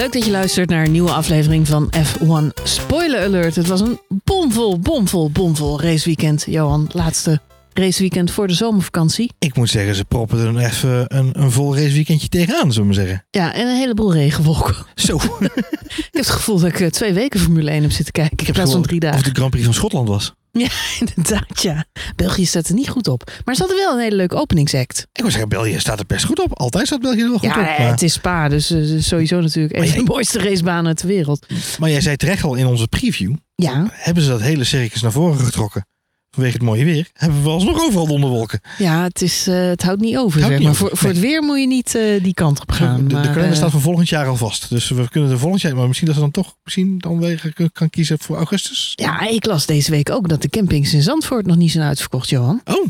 Leuk dat je luistert naar een nieuwe aflevering van F1 Spoiler Alert. Het was een bomvol, bomvol, bomvol raceweekend. Johan, laatste raceweekend voor de zomervakantie. Ik moet zeggen, ze proppen er nog even een, een vol raceweekendje tegenaan, zullen we zeggen. Ja, en een heleboel regenwolken. Zo. ik heb het gevoel dat ik eh, twee weken Formule 1 heb zitten kijken. Ik heb plaats van drie dagen. Of de Grand Prix van Schotland was. Ja, inderdaad, ja. België staat er niet goed op. Maar ze hadden wel een hele leuke openingsact. Ik moet zeggen, België staat er best goed op. Altijd staat België er wel goed ja, op. Ja, Maar, het is Spa, dus eh, sowieso natuurlijk een van de mooiste racebanen ter wereld. maar jij zei terecht al in onze preview, Ja, hebben ze dat hele circus naar voren getrokken. Vanwege het mooie weer. Hebben we alsnog overal donderwolken. ja het, is, eh, het houdt niet over. Zeg houdt maar. niet over, Voor, voor het weer moet je niet eh, die kant op gaan. de, de maar, kalender eh, staat voor volgend jaar al vast. Dus we kunnen er volgend jaar, maar misschien dat ze dan toch misschien dan weer kan kiezen voor augustus. Ja, ik las deze week ook dat de campings in Zandvoort nog niet zijn uitverkocht, Johan. Oh,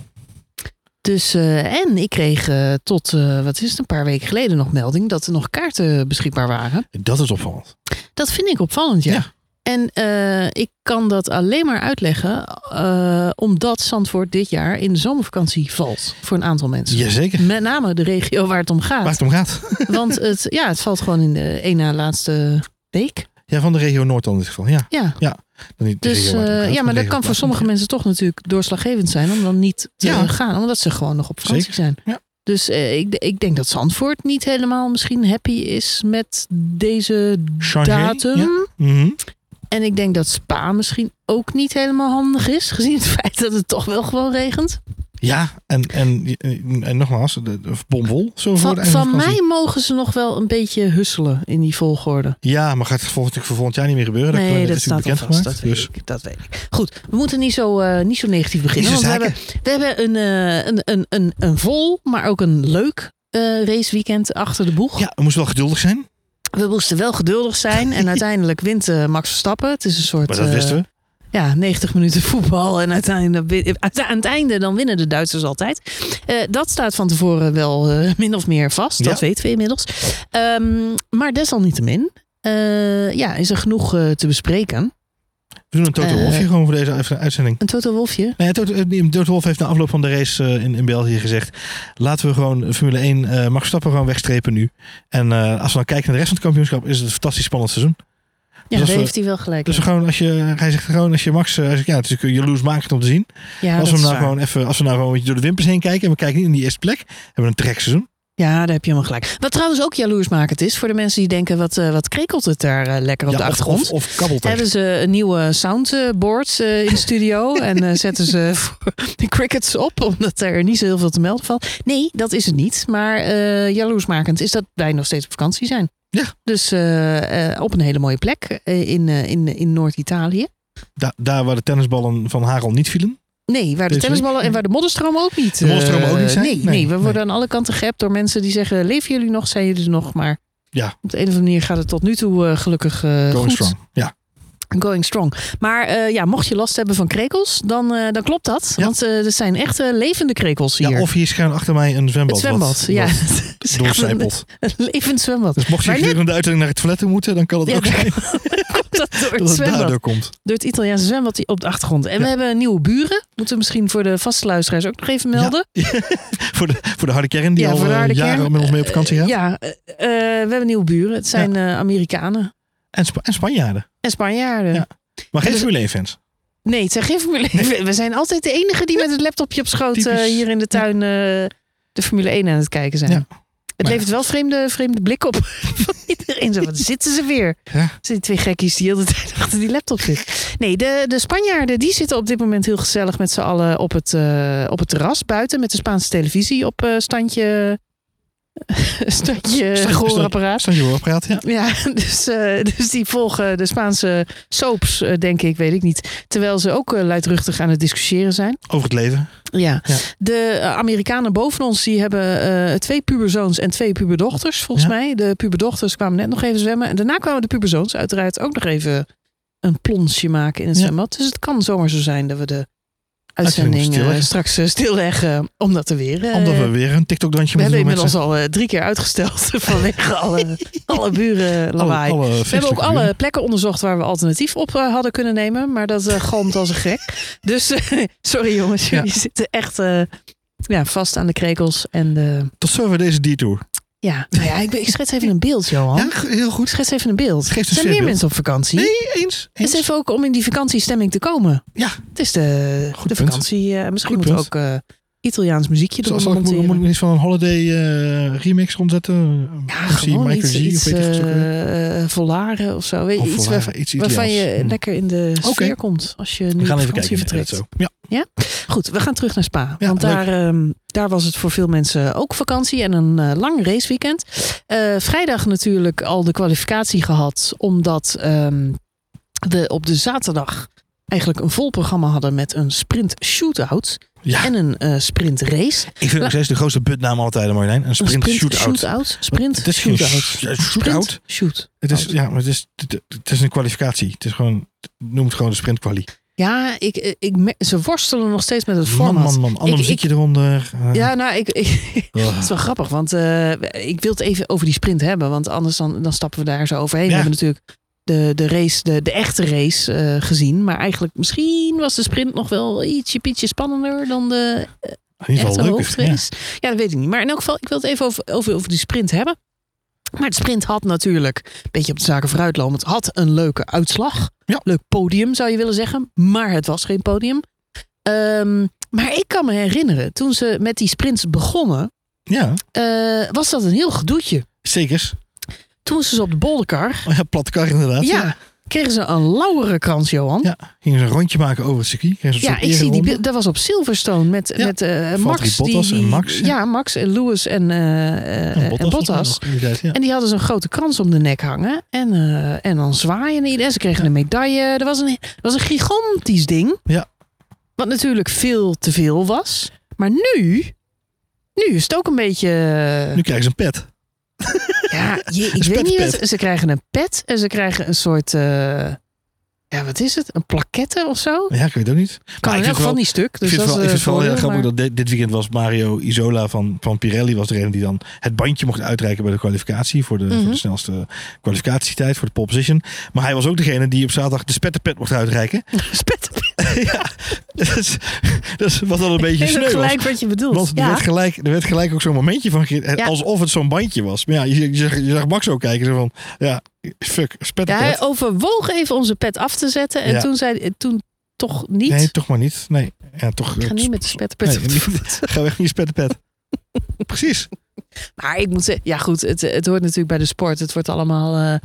Dus, en ik kreeg tot, wat is het, een paar weken geleden nog melding dat er nog kaarten beschikbaar waren. dat is opvallend. Dat vind ik opvallend, ja. Ja. En eh, ik kan dat alleen maar uitleggen eh, omdat Zandvoort dit jaar in de zomervakantie valt voor een aantal mensen. Jazeker. Met name de regio waar het om gaat. Waar het om gaat. Want het, ja, het valt gewoon in de één na laatste week. Ja, van de regio Noord dan in dit geval. Ja. Ja, Dan niet de dus eh, gaat, ja, maar dat kan voor sommige mensen toch natuurlijk doorslaggevend zijn om dan niet te Ja. gaan, omdat ze gewoon nog op vakantie Zeker, zijn. ja. Dus eh, ik, ik denk dat Zandvoort niet helemaal misschien happy is met deze datum. ja. Mhm. En ik denk dat Spa misschien ook niet helemaal handig is, gezien het feit dat het toch wel gewoon regent. Ja, en, en, en nogmaals, de, de. Zo Van, van mij mogen ze nog wel een beetje husselen in die volgorde. Ja, maar gaat het volgend, voor volgend jaar niet meer gebeuren? Nee, dat staat al natuurlijk vast. bekendgemaakt. Dat weet, Dus ik, dat weet ik. Goed, we moeten niet zo, eh, niet zo negatief beginnen. Want we hebben, we hebben een, eh, een, een, een, een vol, maar ook een leuk eh, raceweekend achter de boeg. ja, we moesten wel geduldig zijn. We moesten wel geduldig zijn. En uiteindelijk wint eh, Max Verstappen. Het is een soort... Maar dat eh, wisten we. Ja, 90 minuten voetbal. En uiteindelijk, uite- aan het einde dan winnen de Duitsers altijd. Eh, dat staat van tevoren wel eh, min of meer vast. Dat weten we inmiddels. Ehm, maar desalniettemin eh, ja, is er genoeg eh, te bespreken. We doen een Toto Eh, Wolfje gewoon voor deze even uitzending. Een Toto Wolfje. Nee, Toto, eh, Toto Wolf heeft na afloop van de race eh, in, in België gezegd... laten we gewoon Formule 1 eh Max Verstappen gewoon wegstrepen nu. En als we dan kijken naar de rest van het kampioenschap... is het een fantastisch spannend seizoen. Ja, daar we- heeft hij wel gelijk. Dus gewoon als je, hij zegt gewoon als je Max... Hij zegt, ja, het is jaloersmakend om te zien. ja, als, we nou gewoon even, als we nou gewoon een beetje door de wimpers heen kijken... en we kijken niet in die eerste plek... hebben we een trekseizoen. Ja, daar heb je helemaal gelijk. Wat trouwens ook jaloersmakend is voor de mensen die denken: wat, eh, wat krekelt het daar eh, lekker op Ja, de achtergrond? Of, of kabbelt. Hebben ze een nieuwe soundboard eh, in de studio en zetten ze de crickets op, omdat er niet zo heel veel te melden valt. Nee, dat is het niet. Maar jaloersmakend is dat wij nog steeds op vakantie zijn. Ja. Dus op een hele mooie plek in, in, in Noord-Italië. Da- daar waar de tennisballen van Hagel niet vielen. Nee, waar de Deze tennisballen en waar de modderstromen ook niet. De modderstromen eh, ook niet zijn? Nee, nee, Nee, we worden aan alle kanten geappt door mensen die zeggen: leven jullie nog? Zijn jullie nog? Maar Ja. op de een of andere manier gaat het tot nu toe eh, gelukkig eh, Going goed. strong. Ja. Going strong. Maar eh, ja, mocht je last hebben van krekels, dan, eh, dan klopt dat. Ja. Want eh, er zijn echt levende krekels hier. ja, of hier schuin achter mij een zwembad. het zwembad. wat- ja, wat een, doorcijpelt. een levend zwembad. Dus mocht je gedurende de uitzending naar het toilet moeten, dan kan het Ja, ook zijn dat door het dat zwembad. daardoor komt. Door het Italiaanse zwembad die op de achtergrond. En we hebben nieuwe buren. Moeten we misschien voor de vaste luisteraars ook nog even melden. Voor de, voor de harde kern die Ja, al jaren kern. met ons mee op vakantie gaat. Ja, we hebben nieuwe buren. Het zijn Amerikanen En, Spa- en Spanjaarden. en Spanjaarden. Ja. Maar geen Dus- Formule 1 fans. Nee, het zijn geen Formule 1. We zijn altijd de enige die met het laptopje op schoot eh, hier in de tuin eh, de Formule 1 aan het kijken zijn. Ja. Het Maar- levert wel vreemde, vreemde blik op van iedereen. Zo, wat zitten ze weer? Ja. Zijn die twee gekkies die de hele tijd achter die laptop zitten. Nee, de, de Spanjaarden die zitten op dit moment heel gezellig met z'n allen op het, eh, op het terras buiten. Met de Spaanse televisie op standje, standje Stand- gehoorapparaat. Ja. Ja, dus, eh, dus die volgen de Spaanse soaps, eh, denk ik, weet ik niet. Terwijl ze ook eh, luidruchtig aan het discussiëren zijn. Over het leven. Ja. Ja. De Amerikanen boven ons die hebben twee puberzoons en twee puberdochters, volgens Ja. mij. De puberdochters kwamen net nog even zwemmen. En daarna kwamen de puberzoons uiteraard ook nog even een plonsje maken in het Ja. zwembad. Dus het kan zomaar zo zijn dat we de uitzending eh, stilleggen. straks eh, stilleggen. Omdat er weer... eh, Omdat we weer een TikTok-dansje we moeten hebben doen. met inmiddels al eh, drie keer uitgesteld vanwege alle, alle buren lawaai. alle, alle We hebben ook alle plekken onderzocht waar we alternatief op eh, hadden kunnen nemen. Maar dat eh galmt als een gek. Dus eh, sorry jongens, Ja. jullie zitten echt eh, ja, vast aan de krekels. En de... Tot zover deze detour. Ja, nou ja ik, ik schets even een beeld, Johan. Ja, heel goed. schets even een beeld. Geeft een er zijn meer mensen op vakantie. Nee, eens. Het is even ook om in die vakantiestemming te komen. Ja. Het is de, Goed de vakantie. eh, misschien Goed moeten we ook eh, Italiaans muziekje Zal, eronder zal ik moet, monteren. moet ik iets van een holiday eh, remix rondzetten? Ja, je gewoon Michael iets, iets of weet eh, volaren of zo. Weet je, Of iets Volare, iets waarvan je. Hm. lekker in de sfeer komt als je nu We gaan even kijken. vertrekt. Zo. Ja. Goed, we gaan terug naar Spa. Ja, want daar, ehm, daar was het voor veel mensen ook vakantie en een eh, lang raceweekend. Eh, vrijdag natuurlijk al de kwalificatie gehad, omdat ehm, we op de zaterdag eigenlijk een vol programma hadden met een sprint shootout Ja, en een eh, sprint race. ik vind nog steeds de grootste putnaam altijd, Marjolein. Een Een sprint, shootout. shootout. Sprint Het is shootout. shootout. Sprint shoot. Het is, ja, maar het is, het, is een kwalificatie. Het is gewoon, noem het gewoon de sprintquali. Ja, ik, ik, ik, ze worstelen nog steeds met het Man, format. man, man. Ander muziekje eronder. eh, Ja, nou, ik, ik, oh. Het is wel grappig, want eh, ik wil het even over die sprint hebben. Want anders dan, dan stappen we daar zo overheen. Ja. We hebben natuurlijk de, de race, de, de echte race eh, gezien. Maar eigenlijk misschien was de sprint nog wel ietsje pietje spannender dan de ieder echte leuk. Ja. hoofdrace. Ja. dat weet ik niet. Maar in elk geval, ik wil het even over, over, over die sprint hebben. Maar de sprint had natuurlijk, een beetje op de zaken vooruitlopend, had een leuke uitslag. Ja. Leuk podium zou je willen zeggen. Maar het was geen podium. Ehm, maar ik kan me herinneren, toen ze met die sprints begonnen, Ja, eh, was dat een heel gedoetje. zeker. Toen moesten ze op de bolderkar. Oh ja, platte kar inderdaad. Ja, kregen ze een lauwere krans, Johan. Ja, gingen ze een rondje maken over het circuit. Ja, ik zie die. Dat was op Silverstone met, Ja, met eh, Max. Bottas die, en Max, ja. Ja, Max en Lewis en, eh, En en Bottas. Tijd. En die hadden zo'n grote krans om de nek hangen. En, eh, en dan zwaaien en iedereen. Ze kregen een medaille. Er was een, was een gigantisch ding. Ja. Wat natuurlijk veel te veel was. Maar nu, nu is het ook een beetje... Nu krijgen ze een pet. Ja, je, ik weet niet wat. Ze krijgen een pet en ze krijgen een soort. eh, ja, wat is het? Een plaquette of zo? Ja, ik weet het ook niet. Kan ik in het geval niet stuk. Ik Dus vind het dat wel, ik vind het wel heel grappig dat dit, dit weekend was Mario Isola van, van Pirelli was degene die dan het bandje mocht uitreiken bij de kwalificatie voor de, voor Mhm. de snelste kwalificatietijd voor de pole position. Maar hij was ook degene die op zaterdag de spetterpet mocht uitreiken. ja, dat is, dat is wat dan een beetje sneu was. gelijk wat je bedoelt. Want er, ja. werd gelijk, er werd gelijk ook zo'n momentje van, Ja. alsof het zo'n bandje was. Maar ja, je, je, zag, je zag Max ook kijken. Zo van, ja, fuck, ja, spetterpet. hij overwoog even onze pet af te zetten. En Ja. toen zei toen toch niet. nee, toch maar niet. Nee, ja, toch. ik ga niet met de spetterpet Nee. Ga weg met je spetterpet. Precies. Maar ik moet zeggen, ja goed, het, het hoort natuurlijk bij de sport. Het wordt allemaal eh,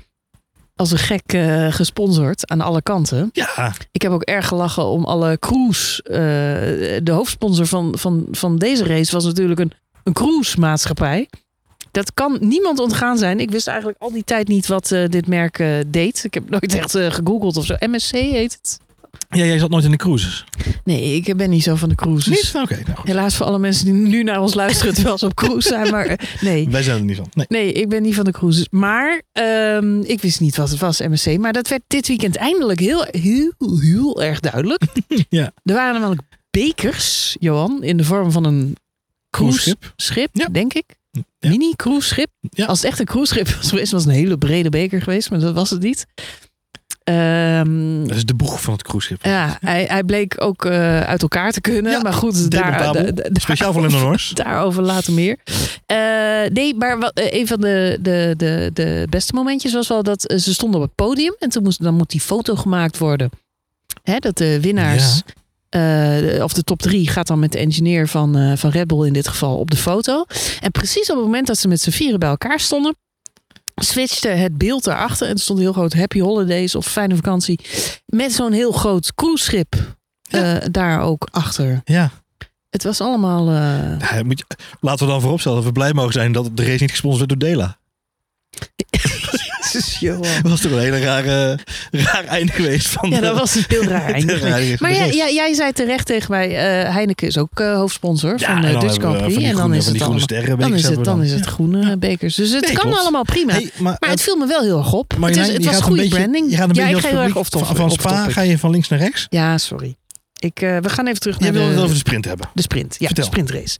als een gek eh, gesponsord aan alle kanten. Ja, Ik heb ook erg gelachen om alle cruise. eh, de hoofdsponsor van, van, van deze race was natuurlijk een, een cruise maatschappij. Dat kan niemand ontgaan zijn. Ik wist eigenlijk al die tijd niet wat eh, dit merk deed. Ik heb nooit echt gegoogeld of zo. MSC heet het. Ja, jij zat nooit in de cruises. Nee, ik ben niet zo van de cruises. Niet? Nou, Oké, nou goed. Helaas voor alle mensen die nu naar ons luisteren terwijl ze op cruise zijn. Maar eh, nee. Wij zijn er niet van. Nee. Nee, ik ben niet van de cruises. Maar ehm, ik wist niet wat het was, MSC. Maar dat werd dit weekend eindelijk heel, heel, heel erg duidelijk. Ja. Er waren namelijk bekers, Johan, in de vorm van een cruiseschip, Cruiseschip. Ja. denk ik. Ja. Mini cruiseschip. Ja. Als het echt een cruiseschip was geweest, was het een hele brede beker geweest. Maar dat was het niet. Ehm, Dat is de boeg van het cruiseschip. ja, hij, hij bleek ook eh, uit elkaar te kunnen. Ja, maar goed, daar, demontabel. da- da- Speciaal voor Lennon. Daarover later meer. Eh, nee, maar wat, eh, een van de, de, de, de beste momentjes was wel dat ze stonden op het podium. En toen moest, dan moet die foto gemaakt worden. Hè, dat de winnaars, of de top drie, gaat dan met de engineer van, van Red Bull in dit geval op de foto. En precies op het moment dat ze met z'n vieren bij elkaar stonden, switchte het beeld daarachter. En er stond heel groot Happy Holidays of Fijne Vakantie. Met zo'n heel groot cruiseschip Ja. eh, daar ook achter. Ja. Het was allemaal... Ja, moet je- laten we dan vooropstellen dat we blij mogen zijn dat de race niet gesponsord werd door Dela. Jezus, Johan. Dat was toch een hele rare, raar einde geweest van Ja, de- dat was een heel raar einde. de Maar de jij, jij, jij zei terecht tegen mij, eh, Heineken is ook eh, hoofdsponsor Ja, van de dan Dutch Grand Prix. En dan is het allemaal, dan is het, dan is het Ja. groene bekers. Dus het Nee, kan allemaal prima. Hey, maar, maar het viel me wel heel erg op. maar het, is, het je was goede beetje- branding. Je gaat een ja, beetje ik ga off van, van Spa ga je van links naar rechts. Ja, sorry. Ik, we gaan even terug Jij naar wilde het de, over de sprint hebben. de sprint. Ja, de sprintrace.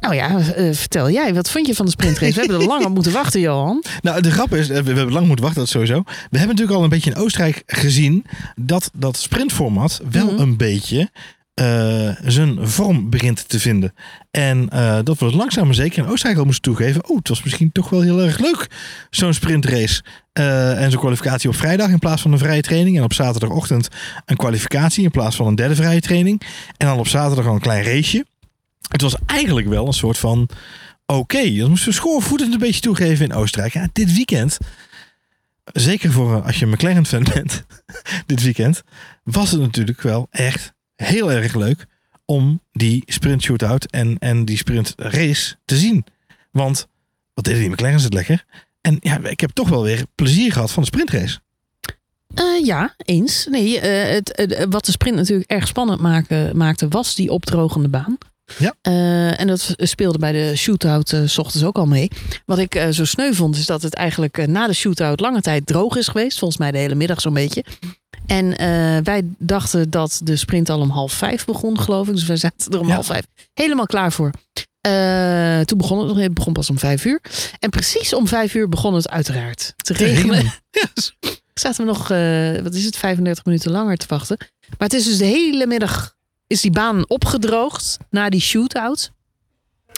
Nou ja, eh, vertel jij. Wat vond je van de sprintrace? We hebben er lang op moeten wachten, Johan. Nou, de grap is, eh, we, hebben lang moeten wachten, dat sowieso. We hebben natuurlijk al een beetje in Oostenrijk gezien dat dat sprintformat wel Mhm. een beetje eh, zijn vorm begint te vinden. En dat we langzaam maar zeker in Oostenrijk al moesten toegeven. Oh, het was misschien toch wel heel erg leuk, zo'n sprintrace. En zo'n kwalificatie op vrijdag in plaats van een vrije training. En op zaterdagochtend een kwalificatie in plaats van een derde vrije training. En dan op zaterdag al een klein raceje. Het was eigenlijk wel een soort van... Oké, dat moesten we schoorvoetend een beetje toegeven in Oostenrijk. Ja, dit weekend zeker voor eh, als je een McLaren-fan bent, dit weekend, was het natuurlijk wel echt heel erg leuk om die sprint shootout en, en die sprint race te zien. Want wat deden die McLaren's het lekker. En ja, ik heb toch wel weer plezier gehad van de sprintrace. Uh, ja, eens. Nee, uh, het, wat de sprint natuurlijk erg spannend maakte, was die opdrogende baan. Ja. Uh, en dat speelde bij de shootout uh, s ochtends ook al mee. Wat ik uh, zo sneu vond, is dat het eigenlijk na de shootout lange tijd droog is geweest. Volgens mij de hele middag zo'n beetje. En wij dachten dat de sprint al om half vijf begon, geloof ik. Dus wij zaten er om Ja. half vijf helemaal klaar voor. Eh, toen begon het nog, het begon pas om vijf uur. En precies om vijf uur begon het uiteraard te regenen. regenen. Dus zaten we nog, eh, wat is het, 35 minuten langer te wachten. Maar het is dus de hele middag is die baan opgedroogd na die shootout.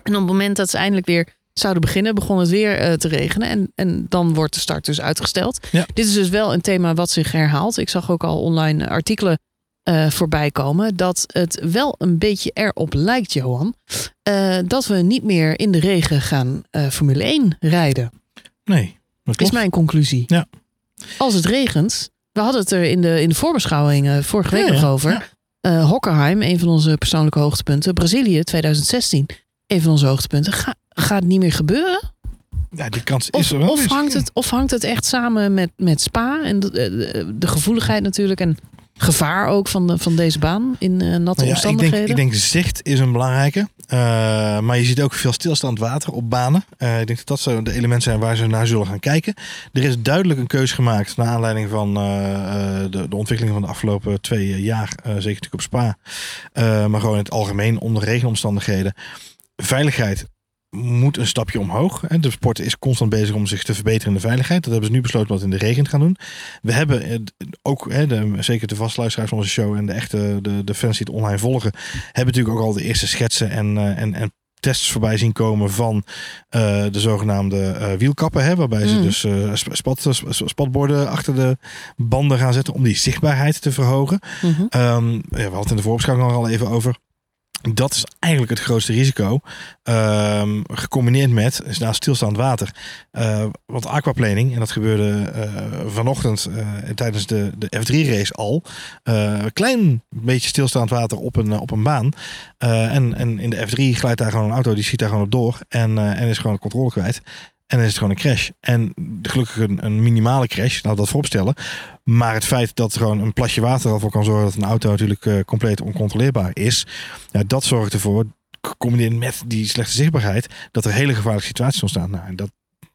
En op het moment dat ze eindelijk weer zouden beginnen, begon het weer eh, te regenen. En, en dan wordt de start dus uitgesteld. Ja. Dit is dus wel een thema wat zich herhaalt. Ik zag ook al online artikelen eh, voorbij komen. Dat het wel een beetje erop lijkt, Johan. eh, dat we niet meer in de regen gaan Formule 1 rijden. Nee, dat Is mijn conclusie. Ja. Als het regent. We hadden het er in de, in de voorbeschouwing eh, vorige week Ja, nog ja, over. Eh, Hockenheim, een van onze persoonlijke hoogtepunten. Brazilië 2016, een van onze hoogtepunten. Ga, gaat het niet meer gebeuren? Ja, die kans Of, is er wel. of, hangt, het, of hangt het echt samen met, met Spa en de, de, de gevoeligheid natuurlijk en gevaar ook van, de, van deze baan in eh, natte Nou ja, ik, omstandigheden? denk, ik denk zicht is een belangrijke. Eh, maar je ziet ook veel stilstaand water op banen. Eh, ik denk dat dat zo de elementen zijn waar ze naar zullen gaan kijken. Er is duidelijk een keuze gemaakt naar aanleiding van eh, de, de ontwikkeling van de afgelopen twee jaar. zeker natuurlijk op Spa. Maar gewoon in het algemeen onder regenomstandigheden. Veiligheid moet een stapje omhoog. De sport is constant bezig om zich te verbeteren in de veiligheid. Dat hebben ze nu besloten wat in de regen te gaan doen. We hebben eh, ook, zeker de vastluisteraars van onze show en de echte de, de fans die het online volgen, hebben natuurlijk ook al de eerste schetsen en, eh, en, en tests voorbij zien komen van eh, de zogenaamde wielkappen. Hè, waarbij ze Mm. dus sp- spat, sp- spatborden achter de banden gaan zetten om die zichtbaarheid te verhogen. Mhm. Ehm, ja, we hadden het in de voorbeschouwing al even over. Dat is eigenlijk het grootste risico. Ehm, gecombineerd met, is naast stilstaand water. eh want aquaplaning, en dat gebeurde eh, vanochtend eh, tijdens de, de F3-race al. een klein beetje stilstaand water op een, op een baan. En, en in de F3 glijdt daar gewoon een auto, die schiet daar gewoon op door. En, en is gewoon de controle kwijt. En is het gewoon een crash. En gelukkig een, minimale crash, nou dat vooropstellen. Maar het feit dat er gewoon een plasje water ervoor kan zorgen dat een auto natuurlijk eh, compleet oncontroleerbaar is. Ja, dat zorgt ervoor, gecombineerd met die slechte zichtbaarheid, dat er hele gevaarlijke situaties ontstaan. Nou, en dat,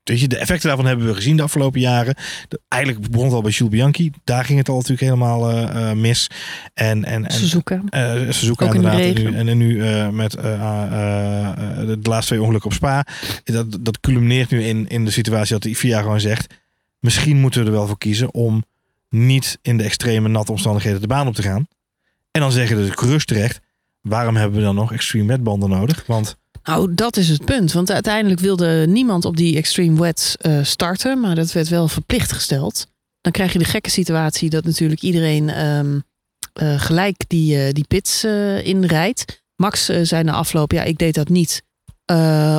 weet je, de effecten daarvan hebben we gezien de afgelopen jaren. De- eigenlijk begon het al bij Jules Bianchi. Daar ging het al natuurlijk helemaal eh, eh, mis. En, en, en, Suzuka. eh Suzuka Ook in de inderdaad. En en nu eh, met de laatste twee ongelukken op Spa. Dat, dat culmineert nu in, in de situatie dat de FIA gewoon zegt... misschien moeten we er wel voor kiezen om niet in de extreme natte omstandigheden de baan op te gaan. En dan zeggen de coureurs terecht... waarom hebben we dan nog extreme wetbanden nodig? Want Nou, dat is het punt. Want uiteindelijk wilde niemand op die extreme wet eh, starten. Maar dat werd wel verplicht gesteld. Dan krijg je de gekke situatie dat natuurlijk iedereen ehm, eh, gelijk die, eh, die pits inrijdt. Max zei na afloop, ja, ik deed dat niet.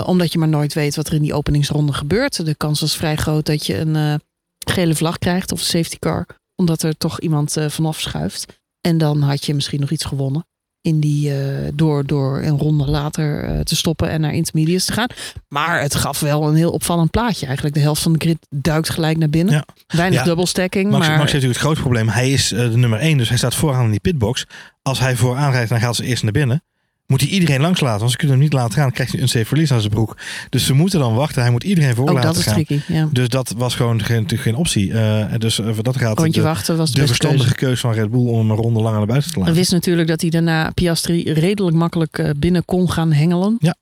omdat je maar nooit weet wat er in die openingsronde gebeurt. De kans was vrij groot dat je een gele vlag krijgt of een safety car. Omdat er toch iemand vanaf schuift. En dan had je misschien nog iets gewonnen in die, eh, door, door een ronde later eh, te stoppen en naar intermediates te gaan. Maar het gaf wel een heel opvallend plaatje. Eigenlijk de helft van de grid duikt gelijk naar binnen. Ja. Weinig Ja. dubbelstacking. Max, maar Max heeft natuurlijk het groot probleem. Hij is eh, de nummer 1, dus hij staat vooraan in die pitbox. Als hij vooraan rijdt, dan gaat ze eerst naar binnen. Moet hij iedereen langs laten, want ze kunnen hem niet laten gaan. Dan krijgt hij een safe release aan zijn broek. Dus ze moeten dan wachten. Hij moet iedereen voor laten dat is gaan. tricky. Ja. Dus dat was gewoon geen, geen optie. En dus voor dat gaat Rondje de, wachten was de, de beste keuze. verstandige keuze van Red Bull om hem een ronde langer naar buiten te We laten. wisten natuurlijk dat hij daarna Piastri redelijk makkelijk eh, binnen kon gaan hengelen. Ja.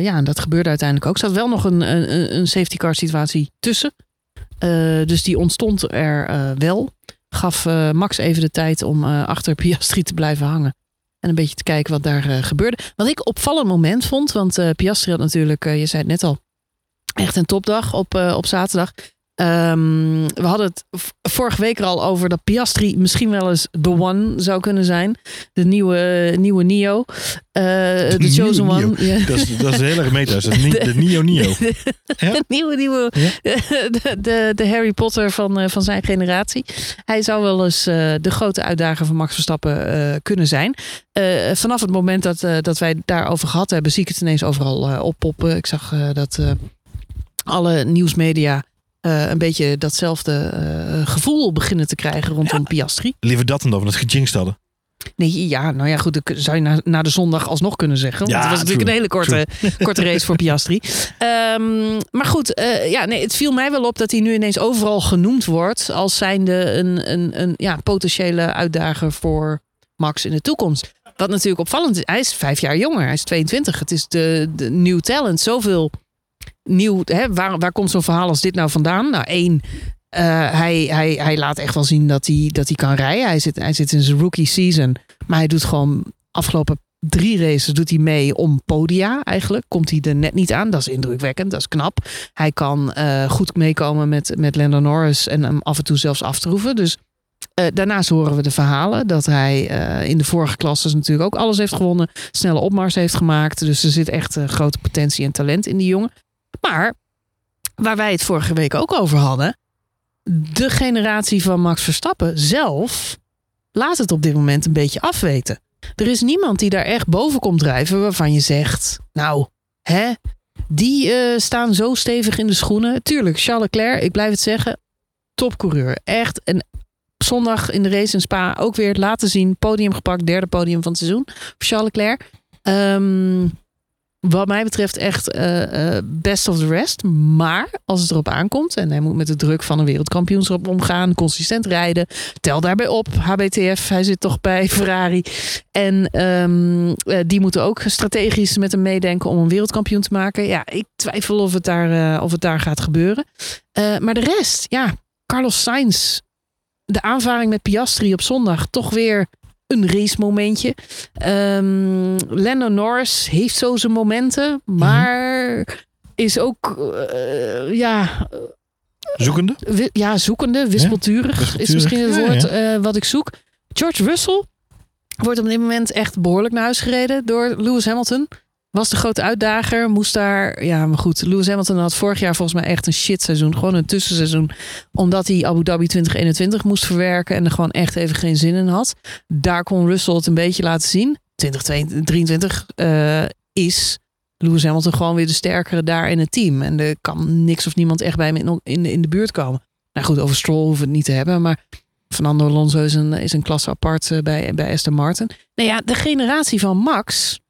Ja, en dat gebeurde uiteindelijk ook. Er zat wel nog een, een, een safety car situatie tussen. Dus die ontstond er wel. gaf Max even de tijd om achter Piastri te blijven hangen. En een beetje te kijken wat daar eh, gebeurde. Wat ik opvallend moment vond, want eh, Piastri had natuurlijk, eh, je zei het net al, echt een topdag op, op zaterdag. Ehm, we hadden het vorige week er al over dat Piastri misschien wel eens the one zou kunnen zijn. De nieuwe, nieuwe Nio. Eh, de nieuwe chosen one. Ja. Dat is, dat is heel erg meta. Dat is de, de Nio Nio. Ja? De nieuwe, nieuwe, Ja. de, de, de Harry Potter van, eh, van zijn generatie. Hij zou wel eens eh, de grote uitdager van Max Verstappen kunnen zijn. Vanaf het moment dat, dat wij daarover gehad hebben, zie ik het ineens overal oppoppen. Ik zag dat alle nieuwsmedia eh, een beetje datzelfde eh, gevoel beginnen te krijgen rondom Piastri. Liever dat dan dat we het gejinxed hadden. Nee, ja, nou ja, goed, dat zou je na, na de zondag alsnog kunnen zeggen. Want Ja, het was natuurlijk true, een hele korte, korte race voor Piastri. Ehm, maar goed, eh, ja, nee, het viel mij wel op dat hij nu ineens overal genoemd wordt als zijnde een, een, een ja, potentiële uitdager voor Max in de toekomst. Wat natuurlijk opvallend is, hij is vijf jaar jonger, hij is 22. Het is de, de new talent, zoveel nieuw. Hè, waar, waar komt zo'n verhaal als dit nou vandaan? Nou, één, eh, hij, hij, hij laat echt wel zien dat hij, dat hij kan rijden. Hij zit, hij zit in zijn rookie season. Maar hij doet gewoon afgelopen drie races doet hij mee om podia eigenlijk. Komt hij er net niet aan. Dat is indrukwekkend. Dat is knap. Hij kan eh, goed meekomen met, met Lando Norris. En hem af en toe zelfs aftroeven. Dus eh, daarnaast horen we de verhalen dat hij in de vorige klasses natuurlijk ook alles heeft gewonnen. Snelle opmars heeft gemaakt. Dus er zit echt grote potentie en talent in die jongen. Maar waar wij het vorige week ook over hadden. De generatie van Max Verstappen zelf laat het op dit moment een beetje afweten. Er is niemand die daar echt boven komt drijven waarvan je zegt, nou, hè, die eh, staan zo stevig in de schoenen. Tuurlijk, Charles Leclerc, ik blijf het zeggen, topcoureur. Echt een zondag in de race in Spa ook weer laten zien. Podium gepakt, derde podium van het seizoen Charles Leclerc. Ehm, wat mij betreft echt eh, eh, best of the rest. Maar als het erop aankomt en hij moet met de druk van een wereldkampioenschap omgaan, consistent rijden, tel daarbij op. HBTF, hij zit toch bij Ferrari. En ehm, eh, die moeten ook strategisch met hem meedenken om een wereldkampioen te maken. Ja, ik twijfel of het daar, of het daar gaat gebeuren. Maar de rest, ja, Carlos Sainz. De aanvaring met Piastri op zondag, toch weer een race momentje. Ehm Lando Norris heeft zo zijn momenten, maar is ook eh, ja, Zoekende? ja, zoekende, wispelturig, is wispelturig. misschien het woord ja. eh, wat ik zoek. George Russell wordt op dit moment echt behoorlijk naar huis gereden door Lewis Hamilton. Was de grote uitdager, moest daar... Ja, maar goed, Lewis Hamilton had vorig jaar volgens mij echt een shit seizoen. Gewoon een tussenseizoen. Omdat hij Abu Dhabi 2021 moest verwerken en er gewoon echt even geen zin in had. Daar kon Russell het een beetje laten zien. 2023 eh, is Lewis Hamilton gewoon weer de sterkere daar in het team. En er kan niks of niemand echt bij hem in, in, in de buurt komen. Nou goed, over Stroll hoeven we het niet te hebben. Maar Fernando Alonso is een, is een klasse apart eh, bij, bij Aston Martin. Nou ja, de generatie van Max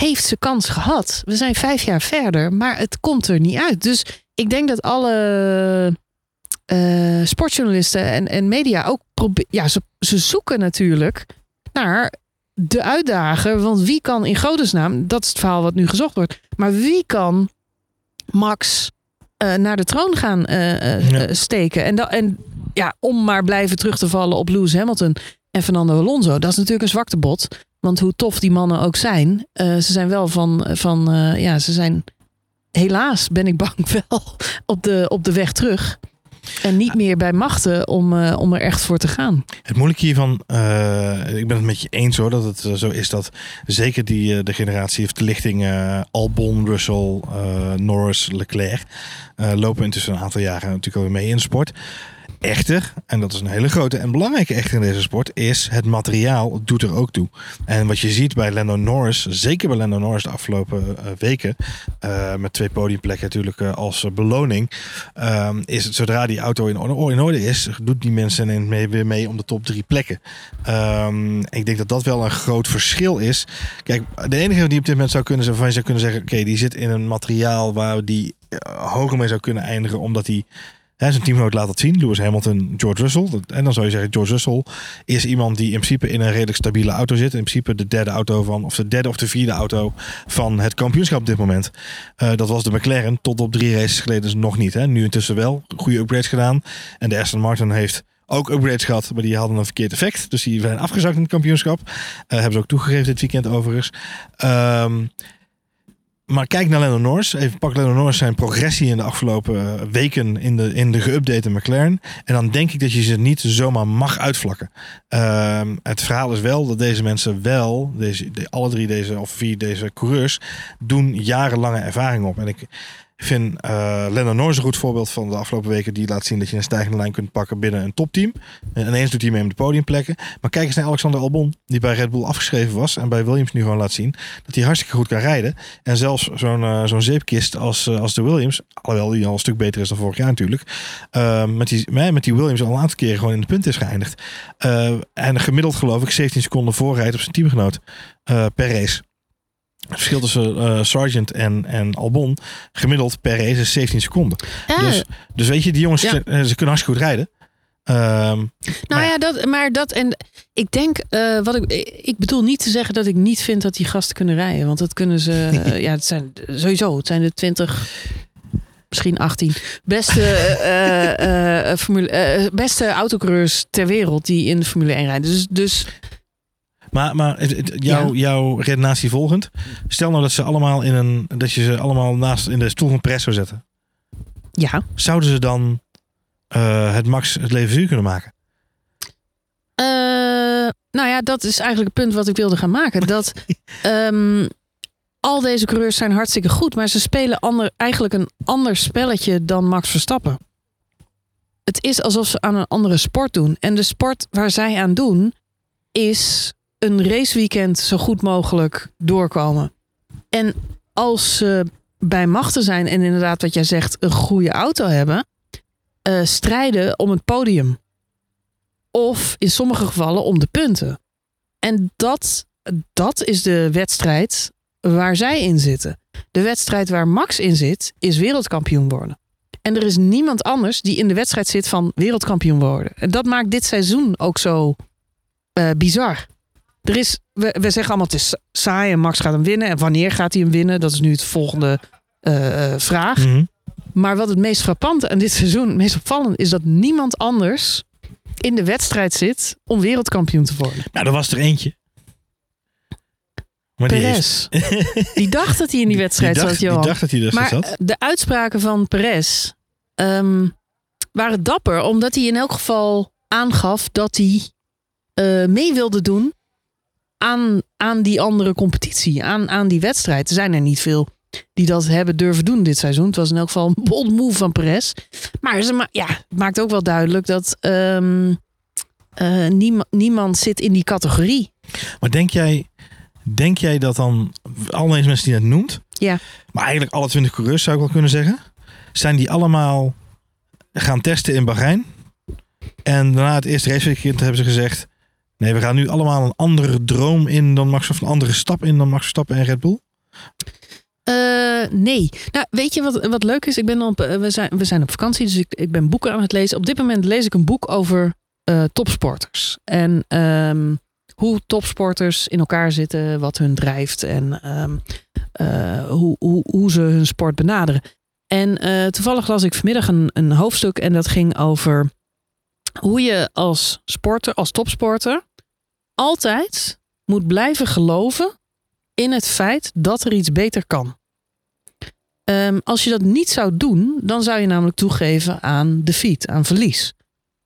heeft zijn kans gehad. We zijn vijf jaar verder, maar het komt er niet uit. Dus ik denk dat alle eh, sportjournalisten en, en media ook proberen... Ja, ze, ze zoeken natuurlijk naar de uitdager. Want wie kan in godesnaam, dat is het verhaal wat nu gezocht wordt... maar wie kan Max eh, naar de troon gaan eh, Ja. steken? En, dat, en ja, om maar blijven terug te vallen op Lewis Hamilton en Fernando Alonso... dat is natuurlijk een zwaktebod. Want hoe tof die mannen ook zijn, eh, ze zijn wel van, van eh, ja, ze zijn helaas ben ik bang wel op de, op de weg terug. En niet meer bij machten om, eh, om er echt voor te gaan. Het moeilijke hiervan, eh, ik ben het met je eens hoor, dat het zo is dat zeker die, eh, de generatie heeft de lichting eh, Albon, Russell, Norris, Leclerc lopen intussen een aantal jaren natuurlijk alweer mee in sport. Echter, en dat is een hele grote en belangrijke echter in deze sport, is het materiaal doet er ook toe. En wat je ziet bij Lando Norris, zeker bij Lando Norris de afgelopen eh, weken, eh, met twee podiumplekken natuurlijk eh, als beloning, is het zodra die auto in orde, in is, doet die mensen ineens mee, weer mee om de top drie plekken. Ik denk dat dat wel een groot verschil is. Kijk, de enige die op dit moment zou kunnen zijn, je zou kunnen zeggen, oké, die zit in een materiaal waar die hoger mee zou kunnen eindigen, omdat hij Hè, zijn teamgenoot laat dat zien. Lewis Hamilton, George Russell. En dan zou je zeggen, George Russell is iemand die in principe in een redelijk stabiele auto zit. In principe de derde auto van, of de derde of de vierde auto van het kampioenschap op dit moment. Eh, dat was de McLaren tot op drie races geleden dus nog niet. Hè. Nu intussen wel goede upgrades gedaan. En de Aston Martin heeft ook upgrades gehad, maar die hadden een verkeerd effect. Dus die zijn afgezakt in het kampioenschap. Uh, hebben ze ook toegegeven dit weekend overigens. Um, maar kijk naar Lennon Norris. Even pak Lennon Norris zijn progressie in de afgelopen eh, weken in de, in de geüpdate McLaren. En dan denk ik dat je ze niet zomaar mag uitvlakken. Uh, het verhaal is wel dat deze mensen wel, deze, de, alle drie deze of vier deze coureurs, doen jarenlange ervaring op. En ik, ik vind uh, Lennon Norris een goed voorbeeld van de afgelopen weken. Die laat zien dat je een stijgende lijn kunt pakken binnen een topteam. En ineens doet hij mee met de podiumplekken. Maar kijk eens naar Alexander Albon. Die bij Red Bull afgeschreven was. En bij Williams nu gewoon laat zien. Dat hij hartstikke goed kan rijden. En zelfs zo'n uh, zo'n zeepkist als, uh, als de Williams. Alhoewel die al een stuk beter is dan vorig jaar natuurlijk. met, die, met die Williams al een aantal keren gewoon in de punt is geëindigd. en gemiddeld geloof ik 17 seconden voorrijdt op zijn teamgenoot. per race. Het verschil tussen uh, Sargent en, en Albon gemiddeld per race is 17 seconden. Ah. Dus, dus weet je, die jongens, ze, ze, kunnen hartstikke goed rijden. Um, nou ja, dat, maar dat en ik denk, uh, wat ik, ik bedoel niet te zeggen dat ik niet vind dat die gasten kunnen rijden, want dat kunnen ze, uh, ja, het zijn sowieso, het zijn de 20, misschien 18 beste, uh, formule, beste autocoureurs ter wereld die in de Formule 1 rijden. Dus, dus maar, maar jouw, ja. jouw redenatie volgend. Stel nou dat ze allemaal in een. dat je ze allemaal naast in de stoel van pres zou zetten. Ja. Zouden ze dan uh, het max het leven zuur kunnen maken? Uh, nou ja, dat is eigenlijk het punt wat ik wilde gaan maken. Dat um, al deze coureurs zijn hartstikke goed, maar ze spelen ander, eigenlijk een ander spelletje dan Max Verstappen. Het is alsof ze aan een andere sport doen. En de sport waar zij aan doen, is een raceweekend zo goed mogelijk doorkomen. En als ze bij machten zijn en inderdaad wat jij zegt, een goede auto hebben, uh, strijden om het podium. Of in sommige gevallen om de punten. En dat, dat is de wedstrijd waar zij in zitten. De wedstrijd waar Max in zit, is wereldkampioen worden. En er is niemand anders die in de wedstrijd zit van wereldkampioen worden. En dat maakt dit seizoen ook zo uh, bizar. Er is, we, we zeggen allemaal het is saai en Max gaat hem winnen. En wanneer gaat hij hem winnen? Dat is nu het volgende uh, vraag. Mm -hmm. Maar wat het meest frappante aan dit seizoen, het meest opvallend, is dat niemand anders in de wedstrijd zit om wereldkampioen te worden. Nou, er was er eentje. Maar Perez. Die, heeft... die, dacht dat hij in die wedstrijd die dacht, zat, Johan. Die dacht dat hij er maar zat. de uitspraken van Perez um, waren dapper, omdat hij in elk geval aangaf dat hij uh, mee wilde doen aan, aan die andere competitie, aan, aan die wedstrijd. Er zijn er niet veel die dat hebben durven doen dit seizoen. Het was in elk geval een bold move van Perez. Maar ze ma ja, het maakt ook wel duidelijk dat um, uh, niema niemand zit in die categorie. Maar denk jij, denk jij dat dan al deze mensen die net noemt, ja. maar eigenlijk alle 20 coureurs zou ik wel kunnen zeggen, zijn die allemaal gaan testen in Bahrein? En daarna het eerste raceweekend hebben ze gezegd: Nee, we gaan nu allemaal een andere droom in dan Max of een andere stap in dan Max Verstappen en Red Bull? Uh, nee. Nou, weet je wat, wat leuk is? Ik ben op, we, zijn, we zijn op vakantie, dus ik, ik ben boeken aan het lezen. Op dit moment lees ik een boek over uh, topsporters. En um, hoe topsporters in elkaar zitten, wat hun drijft en uh, hoe, hoe, hoe ze hun sport benaderen. En toevallig las ik vanmiddag een, een hoofdstuk en dat ging over hoe je als sporter, als topsporter, altijd moet blijven geloven in het feit dat er iets beter kan. Um, als je dat niet zou doen, dan zou je namelijk toegeven aan defeat, aan verlies.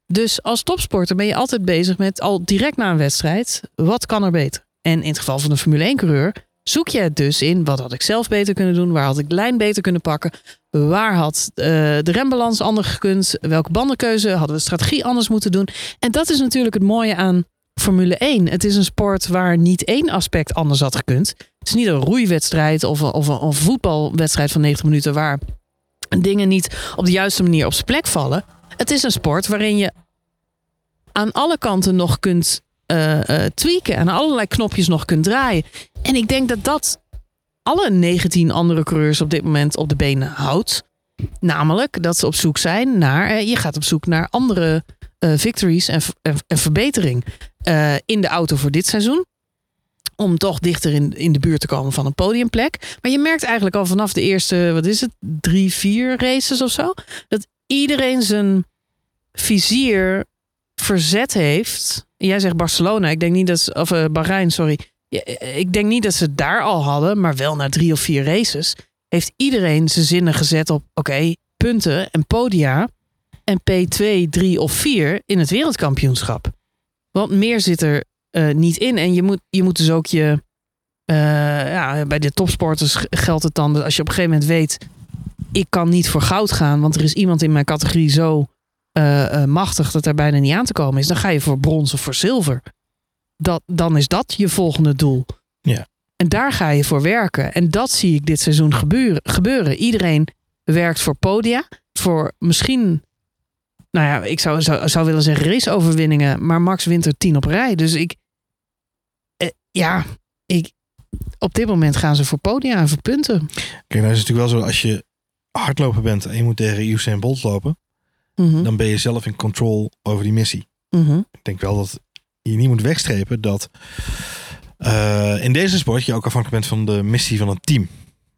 Dus als topsporter ben je altijd bezig met al direct na een wedstrijd, wat kan er beter? En in het geval van een Formule 1 coureur zoek je het dus in, wat had ik zelf beter kunnen doen? Waar had ik de lijn beter kunnen pakken? Waar had uh, de rembalans anders gekund? Welke bandenkeuze hadden we de strategie anders moeten doen? En dat is natuurlijk het mooie aan Formule 1. Het is een sport waar niet één aspect anders had gekund. Het is niet een roeiwedstrijd of een, of een, voetbalwedstrijd van 90 minuten waar dingen niet op de juiste manier op zijn plek vallen. Het is een sport waarin je aan alle kanten nog kunt uh, uh, tweaken en allerlei knopjes nog kunt draaien. En ik denk dat dat alle 19 andere coureurs op dit moment op de benen houdt. Namelijk dat ze op zoek zijn naar, je gaat op zoek naar andere victories en, en verbetering uh, in de auto voor dit seizoen. Om toch dichter in, in de buurt te komen van een podiumplek. Maar je merkt eigenlijk al vanaf de eerste, wat is het, drie, vier races of zo. Dat iedereen zijn vizier verzet heeft. Jij zegt Barcelona. Ik denk niet dat ze, of uh, Bahrein, sorry. Ik denk niet dat ze daar al hadden, maar wel na drie of vier races heeft iedereen zijn zinnen gezet op oké, punten en podia en P2, 3 of 4 in het wereldkampioenschap. Want meer zit er uh, niet in. En je moet, je moet dus ook je. Uh, ja, bij de topsporters geldt het dan dat als je op een gegeven moment weet. Ik kan niet voor goud gaan, want er is iemand in mijn categorie zo uh, machtig dat er bijna niet aan te komen is. Dan ga je voor brons of voor zilver. Dat, dan is dat je volgende doel. Ja. En daar ga je voor werken. En dat zie ik dit seizoen gebeuren. gebeuren. Iedereen werkt voor podia. Voor misschien nou ja, ik zou, zou, zou willen zeggen raceoverwinningen. Maar Max wint er tien op rij. Dus ik, eh, ja, ik, op dit moment gaan ze voor podia en voor punten. Kijk, nou is het natuurlijk wel zo, als je hardloper bent en je moet tegen Usain Bolt lopen, Mhm. dan ben je zelf in control over die missie. Mhm. Ik denk wel dat je niet moet wegstrepen dat eh, in deze sport je ook afhankelijk bent van de missie van een team.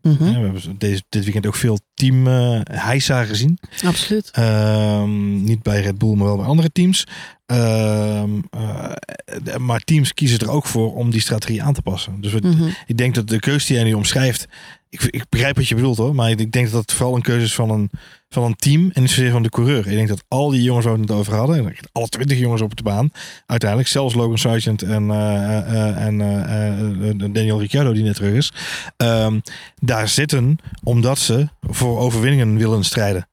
Mhm. Ja, we hebben deze, dit weekend ook veel team eh heisa gezien. Absoluut. Ehm, niet bij Red Bull, maar wel bij andere teams. Ehm, eh, maar teams kiezen er ook voor om die strategie aan te passen. Dus we- Mhm. ik denk dat de keuze die jij nu omschrijft. Ik, ik begrijp wat je bedoelt hoor. Maar ik denk dat het vooral een keuze is van een, van een team. En niet zozeer van de coureur. Ik denk dat al die jongens waar we het over hadden. en Alle twintig jongens op de baan. Uiteindelijk. Zelfs Logan Sargent en, eh, eh, en eh, eh, Daniel Ricciardo die net terug is. ehm, daar zitten omdat ze voor overwinningen willen strijden.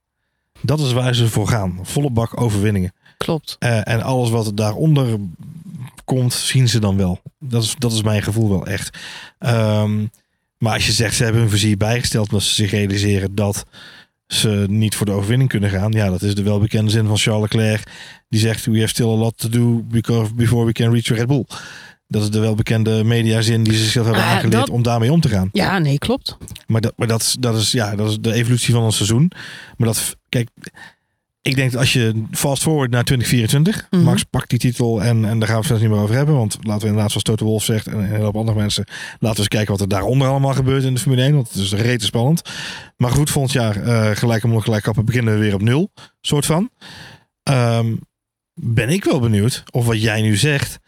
Dat is waar ze voor gaan. Volle bak overwinningen. Klopt. En alles wat daaronder komt, zien ze dan wel. Dat is, dat is mijn gevoel wel echt. Ehm, maar als je zegt, ze hebben hun vizier bijgesteld omdat ze zich realiseren dat ze niet voor de overwinning kunnen gaan. Ja, dat is de welbekende zin van Charles Leclerc. Die zegt, we have still a lot to do because, before we can reach Red Bull. Dat is de welbekende mediazin die ze zichzelf hebben Ah, aangeleerd dat- om daarmee om te gaan. Ja, nee, klopt. Maar, dat, maar dat, is, dat, is, ja, dat is de evolutie van een seizoen. Maar dat, kijk, ik denk dat als je fast forward naar 2024, Mhm. Max pakt die titel en, en daar gaan we het niet meer over hebben. Want laten we inderdaad, zoals Toto Wolf zegt en een hoop andere mensen, laten we eens kijken wat er daaronder allemaal gebeurt in de Formule 1. Want het is rete spannend. Maar goed, volgend jaar uh, gelijk om gelijk kappen beginnen we weer op nul, soort van. Ehm, ben ik wel benieuwd of wat jij nu zegt,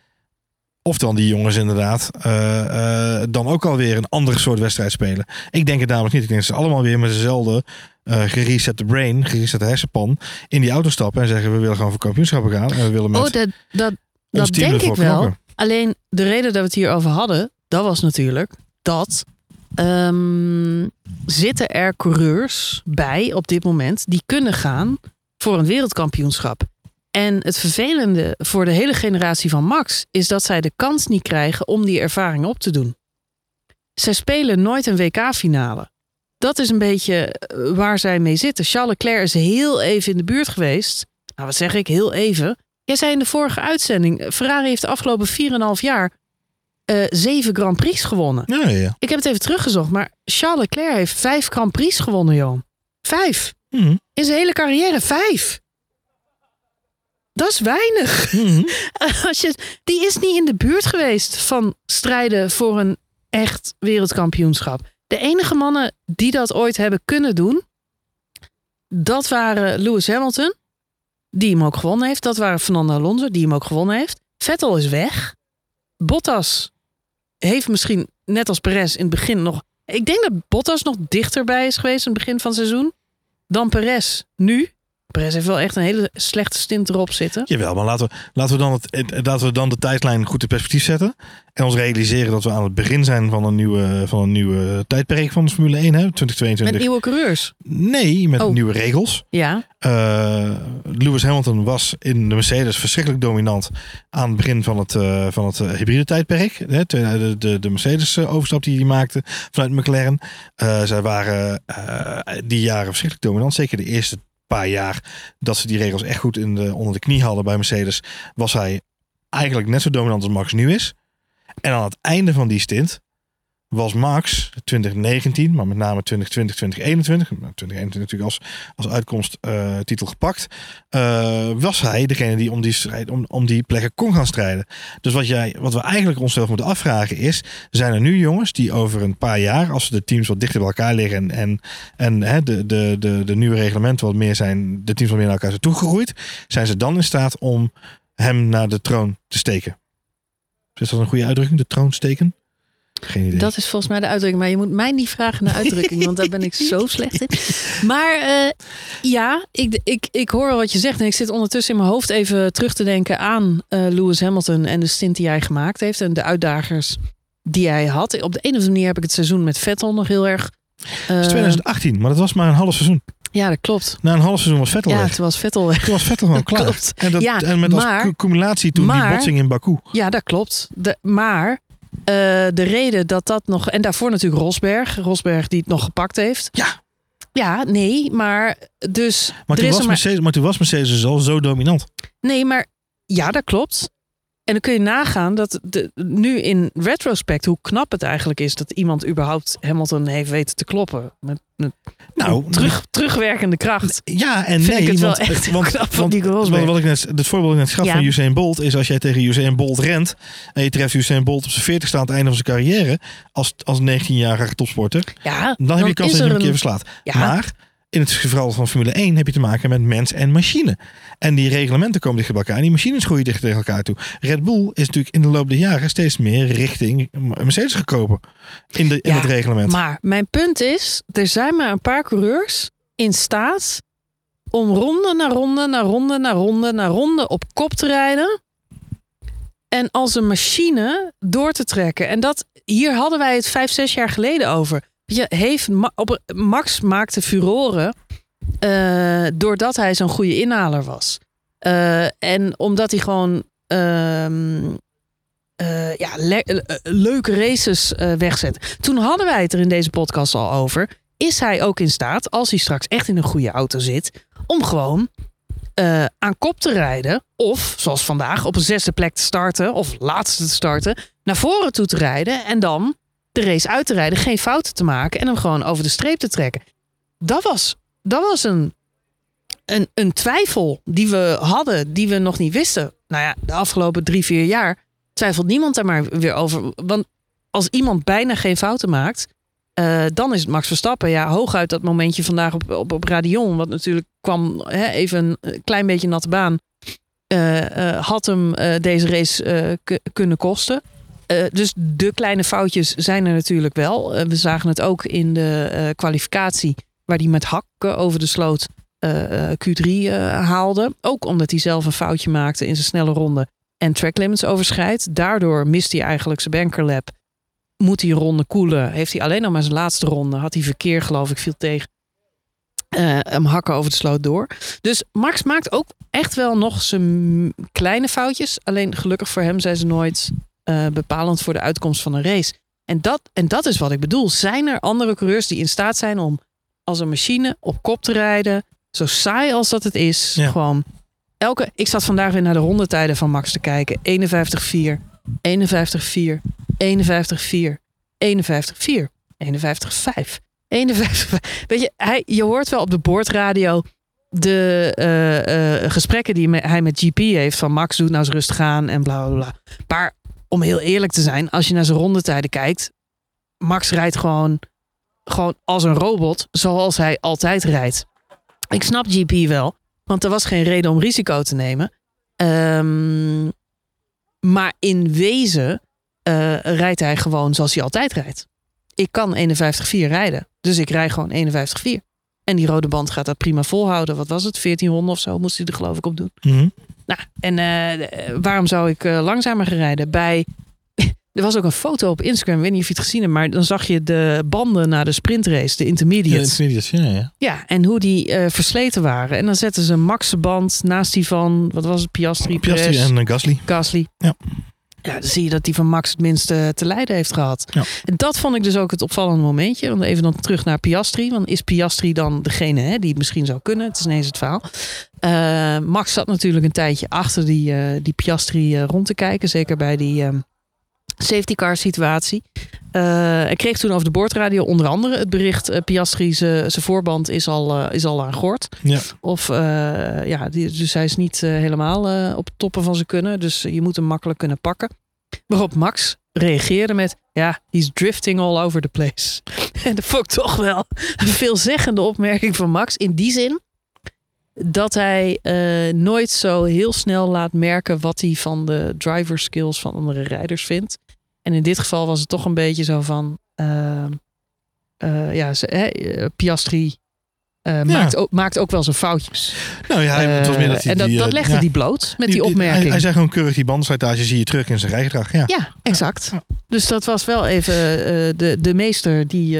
of dan die jongens inderdaad uh, uh, dan ook alweer een andere soort wedstrijd spelen. Ik denk het namelijk niet. Ik denk dat ze allemaal weer met dezelfde uh, geresette brain, geresette hersenpan in die auto stappen en zeggen we willen gewoon voor kampioenschappen gaan. En we willen met oh, dat, dat, dat denk ik wel. Knokken. Alleen de reden dat we het hier over hadden, dat was natuurlijk dat um, zitten er coureurs bij op dit moment die kunnen gaan voor een wereldkampioenschap. En het vervelende voor de hele generatie van Max is dat zij de kans niet krijgen om die ervaring op te doen. Zij spelen nooit een WK-finale. Dat is een beetje eh, waar zij mee zitten. Charles Leclerc is heel even in de buurt geweest. Nou, wat zeg ik, heel even. Jij zei in de vorige uitzending: Ferrari heeft de afgelopen 4,5 jaar uh, zeven Grand Prix gewonnen. Ja, ja, ja. Ik heb het even teruggezocht, maar Charles Leclerc heeft vijf Grand Prix gewonnen, Johan. Vijf. Mm -hmm. In zijn hele carrière, vijf. Dat is weinig. Mm -hmm. Als je, die is niet in de buurt geweest van strijden voor een echt wereldkampioenschap. De enige mannen die dat ooit hebben kunnen doen, dat waren Lewis Hamilton, die hem ook gewonnen heeft. Dat waren Fernando Alonso, die hem ook gewonnen heeft. Vettel is weg. Bottas heeft misschien, net als Perez, in het begin nog... Ik denk dat Bottas nog dichterbij is geweest in het begin van het seizoen dan Perez nu. Perez heeft wel echt een hele slechte stint erop zitten. Jawel, maar laten we, laten we, dan, het, laten we dan de tijdlijn goed in perspectief zetten. En ons realiseren dat we aan het begin zijn van een nieuwe, van een nieuwe tijdperk van de Formule 1, hè, 2022. Met nieuwe coureurs? Nee, met oh. nieuwe regels. Ja. Uh, Lewis Hamilton was in de Mercedes verschrikkelijk dominant aan het begin van het, uh, van het hybride tijdperk. Hè, de, de, de Mercedes overstap die hij maakte vanuit McLaren. Uh, zij waren die jaren verschrikkelijk dominant. Zeker de eerste paar jaar dat ze die regels echt goed in de, onder de knie hadden bij Mercedes, was hij eigenlijk net zo dominant als Max nu is. En aan het einde van die stint was Max 2019, maar met name 2020, 2021, 2021 natuurlijk als, als uitkomst uh, titel gepakt, uh, was hij degene die om die, strijd, om, om die plekken kon gaan strijden. Dus wat, jij, wat we eigenlijk onszelf moeten afvragen is, zijn er nu jongens die over een paar jaar, als de teams wat dichter bij elkaar liggen en, en, en hè, de, de, de, de nieuwe reglementen wat meer zijn, de teams wat meer naar elkaar zijn toegegroeid, zijn ze dan in staat om hem naar de troon te steken. Is dat een goede uitdrukking? De troon steken? Geen idee. Dat is volgens mij de uitdrukking. Maar je moet mij niet vragen naar uitdrukking, want daar ben ik zo slecht in. Maar eh, ja, ik, ik, ik hoor wat je zegt. En ik zit ondertussen in mijn hoofd even terug te denken aan eh, Lewis Hamilton en de stint die hij gemaakt heeft. En de uitdagers die hij had. Op de een of andere manier heb ik het seizoen met Vettel nog heel erg. Het is 2018, maar dat was maar een half seizoen. Ja, dat klopt. Na een half seizoen was Vettel Ja, weg. toen was Vettel weg. Toen was Vettel gewoon klaar. Klopt. En, dat, Ja, en met als maar- cumulatie toen die botsing in Baku. Ja, dat klopt. De, maar eh, de reden dat dat nog. En daarvoor natuurlijk Rosberg. Rosberg die het nog gepakt heeft. Ja. Ja, nee, maar dus. Maar er toen, was maar, Mercedes, maar toen was Mercedes dus al zo dominant. nee, maar ja, dat klopt. En dan kun je nagaan dat de, nu in retrospect hoe knap het eigenlijk is dat iemand überhaupt Hamilton heeft weten te kloppen. Met, met Nou, terug, terugwerkende kracht. Ja en Vind nee. ik het wel want, echt heel want, knap van die Rosberg. wat, wat ik net, het voorbeeld dat ik net gaf Ja. van Usain Bolt is als jij tegen Usain Bolt rent en je treft Usain Bolt op zijn 40 aan het einde van zijn carrière als, als 19-jarige topsporter, Ja, dan, heb je kans dat je hem een keer een- verslaat. Ja, Maar in het geval van Formule 1 heb je te maken met mens en machine. En die reglementen komen dicht bij elkaar. En die machines groeien dicht tegen elkaar toe. Red Bull is natuurlijk in de loop der jaren steeds meer richting Mercedes gekropen. In, de, in Ja, het reglement. Maar mijn punt is, er zijn maar een paar coureurs in staat om ronde na ronde na ronde na ronde na ronde op kop te rijden. En als een machine door te trekken. En dat, hier hadden wij het vijf, zes jaar geleden over. Je heeft, op, Max maakte furoren eh, doordat hij zo'n goede inhaler was. Eh, en omdat hij gewoon ehm, eh, ja, le- leuke races wegzet. Toen hadden wij het er in deze podcast al over. Is hij ook in staat, als hij straks echt in een goede auto zit, om gewoon aan kop te rijden? Of, zoals vandaag, op een zesde plek te starten, of laatste te starten, naar voren toe te rijden en dan de race uit te rijden, geen fouten te maken en hem gewoon over de streep te trekken. Dat was, dat was een, een, een twijfel die we hadden, die we nog niet wisten. Nou ja, de afgelopen drie, vier jaar twijfelt niemand daar maar weer over. Want als iemand bijna geen fouten maakt, eh, dan is het Max Verstappen. Ja, hooguit dat momentje vandaag op, op, op Radion, wat natuurlijk kwam hè, even een klein beetje natte baan, eh, eh, had hem deze race kunnen kosten. Eh, dus de kleine foutjes zijn er natuurlijk wel. Eh, we zagen het ook in de eh, kwalificatie, waar hij met hakken over de sloot eh, eh, Q3 eh, haalde. Ook omdat hij zelf een foutje maakte in zijn snelle ronde en track limits overschrijdt. Daardoor mist hij eigenlijk zijn bankerlap. Moet hij ronde koelen? Heeft hij alleen nog maar zijn laatste ronde? Had hij verkeer, geloof ik, viel tegen. hem hakken over de sloot door. Dus Max maakt ook echt wel nog zijn kleine foutjes. Alleen gelukkig voor hem zijn ze nooit eh, bepalend voor de uitkomst van een race. En dat, en dat is wat ik bedoel. Zijn er andere coureurs die in staat zijn om als een machine op kop te rijden? Zo saai als dat het is. Ja. Gewoon elke. Ik zat vandaag weer naar de rondetijden van Max te kijken. 51-4, 51-4, 51-4, 51-4, 51-5. 51. Weet je, hij, je hoort wel op de boordradio de eh, eh, gesprekken die hij met GP heeft. Van Max doet nou eens rustig aan en bla bla bla. Maar om heel eerlijk te zijn, als je naar zijn rondetijden kijkt. Max rijdt gewoon, gewoon als een robot, zoals hij altijd rijdt. Ik snap GP wel, want er was geen reden om risico te nemen. Ehm, maar in wezen eh, rijdt hij gewoon zoals hij altijd rijdt. Ik kan 51-4 rijden, dus ik rij gewoon 51-4. En die rode band gaat dat prima volhouden. Wat was het? 14 ronden of zo moest hij er geloof ik op doen. Mhm. Nou, en eh, waarom zou ik eh, langzamer gaan rijden? Bij, er was ook een foto op Instagram, ik weet niet of je het gezien hebt, maar dan zag je de banden na de sprintrace, de intermediates. intermediates, ja, ja. Ja, en hoe die eh, versleten waren. En dan zetten ze een Max-band naast die van, wat was het, Piastri, Piastri Perez, en eh, Gasly. Gasly. Ja. Ja, dan zie je dat die van Max het minste te lijden heeft gehad. Ja. En dat vond ik dus ook het opvallende momentje. Want even dan terug naar Piastri. Want is Piastri dan degene hè, die het misschien zou kunnen? Het is ineens het verhaal. Eh, Max zat natuurlijk een tijdje achter die, eh, die Piastri eh, rond te kijken. Zeker bij die ehm, safety car situatie. Eh ik kreeg toen over de boordradio onder andere het bericht... eh, Piastri, zijn voorband is al, eh, is al aan gort. Ja. Of ja, die, dus hij is niet helemaal op toppen van zijn kunnen. Dus je moet hem makkelijk kunnen pakken. Waarop Max reageerde met: Ja, he's drifting all over the place. En dat vond ik toch wel een veelzeggende opmerking van Max. In die zin, dat hij nooit zo heel snel laat merken wat hij van de driver skills van andere rijders vindt. En in dit geval was het toch een beetje zo van, eh, eh, ja, ze, eh, Piastri eh, maakt, ook, maakt ook wel zijn foutjes. Nou ja, hij- het was meer dat hij en dat, die, dat legde ja, die bloot met die, opmerking. hij zei gewoon keurig die bandenslijtage zie je terug in zijn rijgedrag. Ja. Ja, exact. Dus dat was wel even de, de meester die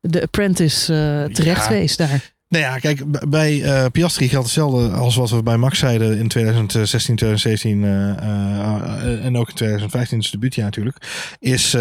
de apprentice terecht wees daar. Nou ja, kijk, bij eh, Piastri geldt hetzelfde als wat we bij Max zeiden in 2016, 2017 eh, eh, en ook in 2015, dus debuutjaar natuurlijk. Is,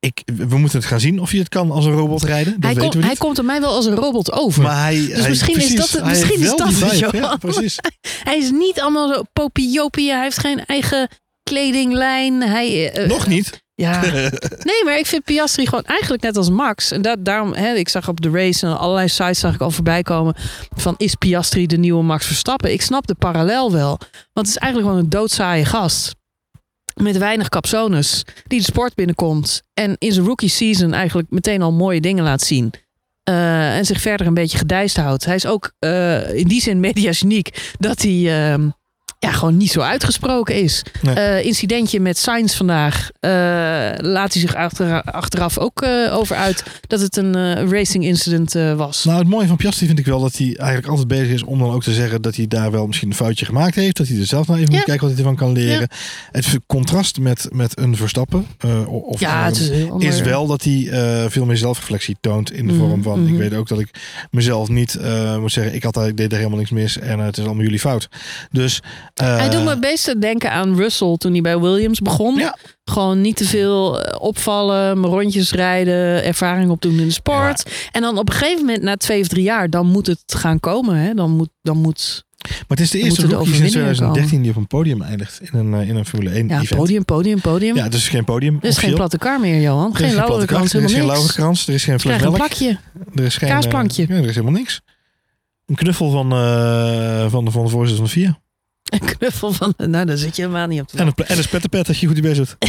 ik, we moeten het gaan zien of je het kan als een robot rijden. Dat Hij, weten we hij komt er mij wel als een robot over. maar hij, hij, misschien is dat het- hij misschien is dat het, Ja, Johan. precies. Hij is niet allemaal zo popiopie. Hij heeft geen eigen kledinglijn. Hij, Nog niet. Ja. Nee, maar ik vind Piastri gewoon eigenlijk net als Max. En dat, daarom, hè, ik zag op de race en allerlei sites zag ik al voorbij komen van is Piastri de nieuwe Max Verstappen? Ik snap de parallel wel. Want het is eigenlijk gewoon een doodzaaie gast. Met weinig capsones. Die de sport binnenkomt. En in zijn rookie season eigenlijk meteen al mooie dingen laat zien. Eh, en zich verder een beetje gedijst houdt. Hij is ook eh, in die zin mediageniek. Dat hij ehm, ja, gewoon niet zo uitgesproken is. Nee. Eh, incidentje met Sainz vandaag. eh, laat hij zich achter, achteraf ook eh, over uit dat het een racing incident was. Nou, het mooie van Piastri vind ik wel dat hij eigenlijk altijd bezig is om dan ook te zeggen dat hij daar wel misschien een foutje gemaakt heeft. Dat hij er zelf nou even Ja. moet kijken wat hij ervan kan leren. Het contrast met, met een Verstappen, of ja, het is, heel wel dat hij veel meer zelfreflectie toont in de Mhm, vorm van ik weet ook dat ik mezelf niet moet zeggen ik had ik deed er helemaal niks mis en het is allemaal jullie fout. Dus Hij doet me het beste denken aan Russell toen hij bij Williams begon. Ja. Gewoon niet te veel eh, opvallen, rondjes rijden, ervaring opdoen in de sport. En dan op een gegeven moment, na twee of drie jaar, dan moet het gaan komen. Hè? Dan, moet, dan moet maar het is de eerste rookie sinds overwinningen 2013 die op een podium eindigt in een, eh, in een Formule 1 ja, event. podium, podium, podium. Ja, dus geen podium. er is geen platte kar meer, Johan. Geen lauwe krans, Er is geen lauwe krans, er is geen fles melk. plakje. Er is geen Kaasplankje. eh, ja, er is helemaal niks. Een knuffel van, eh, van, de, van de voorzitter van de VIA. Een knuffel van... Nou, daar zit je helemaal niet op te En een, en een spetterpet dat je goed doet. Hij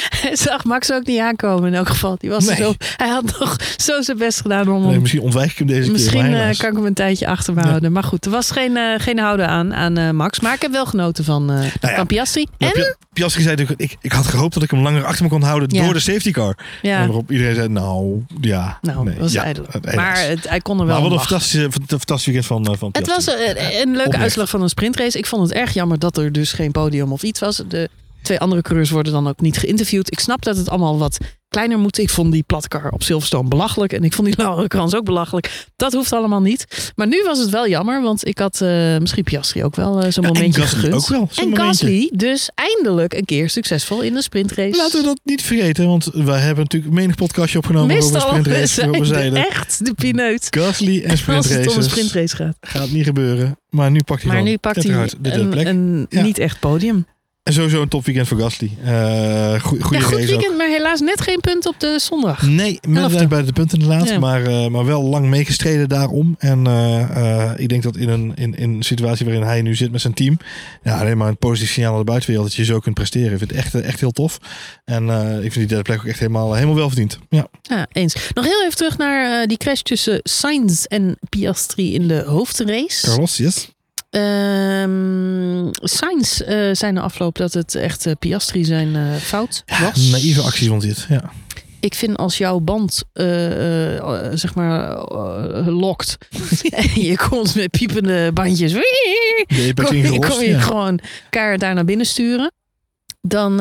zag Max ook niet aankomen in elk geval. Die was Nee. zo, hij had nog zo zijn best gedaan om Nee, misschien ontwijk ik hem deze Misschien keer. maar eh, kan ik hem een tijdje achter me houden. Maar goed, er was geen, eh, geen houden aan, aan eh, Max. Maar ik heb wel genoten van, eh, Nou ja, van Piastri. Ja, En, Pi- Piastri zei natuurlijk, ik, ik had gehoopt dat ik hem langer achter me kon houden door de safety car. En ja, waarop iedereen zei, nou ja. nou, nee, dat was helaas. Maar het, hij kon er wel maar wat een fantastische, fant- fantastisch weekend van, van Het was Piastri. een, een leuke Oprecht. uitslag van een sprintrace. Ik vond het erg jammer dat er dus geen podium of iets was. De twee andere coureurs worden dan ook niet geïnterviewd. Ik snap dat het allemaal wat kleiner moet. Ik vond die platkar op Silverstone belachelijk. En ik vond die Laura Krans ook belachelijk. Dat hoeft allemaal niet. Maar nu was het wel jammer. Want ik had eh, misschien Piastri ook wel eh, zo'n Ja, en momentje gegund. ook wel, en. Gasly dus eindelijk een keer succesvol in de sprintrace. Laten we dat niet vergeten, want wij hebben natuurlijk menig podcastje opgenomen over Meestal sprintrace. zijn zeiden, echt de pineut. Gasly en Als het om een sprintrace gaat. gaat niet gebeuren. Maar nu pakt hij Maar dan nu pakt hij de een, plek. een Ja. niet echt podium. En sowieso een topweekend voor Gasly. Eh goeie, goede Ja, goed ook. weekend, maar helaas net geen punt op de zondag. Nee, Elfde. bij de punten inderdaad. Ja. Maar, eh, maar wel lang meegestreden daarom. En eh, ik denk dat in een, in, in een situatie waarin hij nu zit met zijn team. Ja, alleen maar een positief signaal naar de buitenwereld dat je zo kunt presteren. Ik vind het echt, echt heel tof. En ik vind die derde plek ook echt helemaal, helemaal wel verdiend. Ja. Ja, eens. Nog heel even terug naar die crash tussen Sainz en Piastri in de hoofdrace. Carlos, yes. Ehm Sainz eh zei na afloop dat het echt eh, Piastri zijn eh, fout Ja, was. naïeve actie vond dit. Ja. Ik vind als jouw band zeg maar lokt en je komt met piepende bandjes, De apex kom, je- kom je ja. gewoon keihard daar naar binnen sturen. Dan,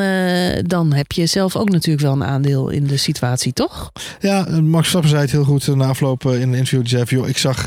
dan heb je zelf ook natuurlijk wel een aandeel in de situatie, toch? Ja, Max Verstappen zei het heel goed na afloop in een interview. Die zei joh, ik zag...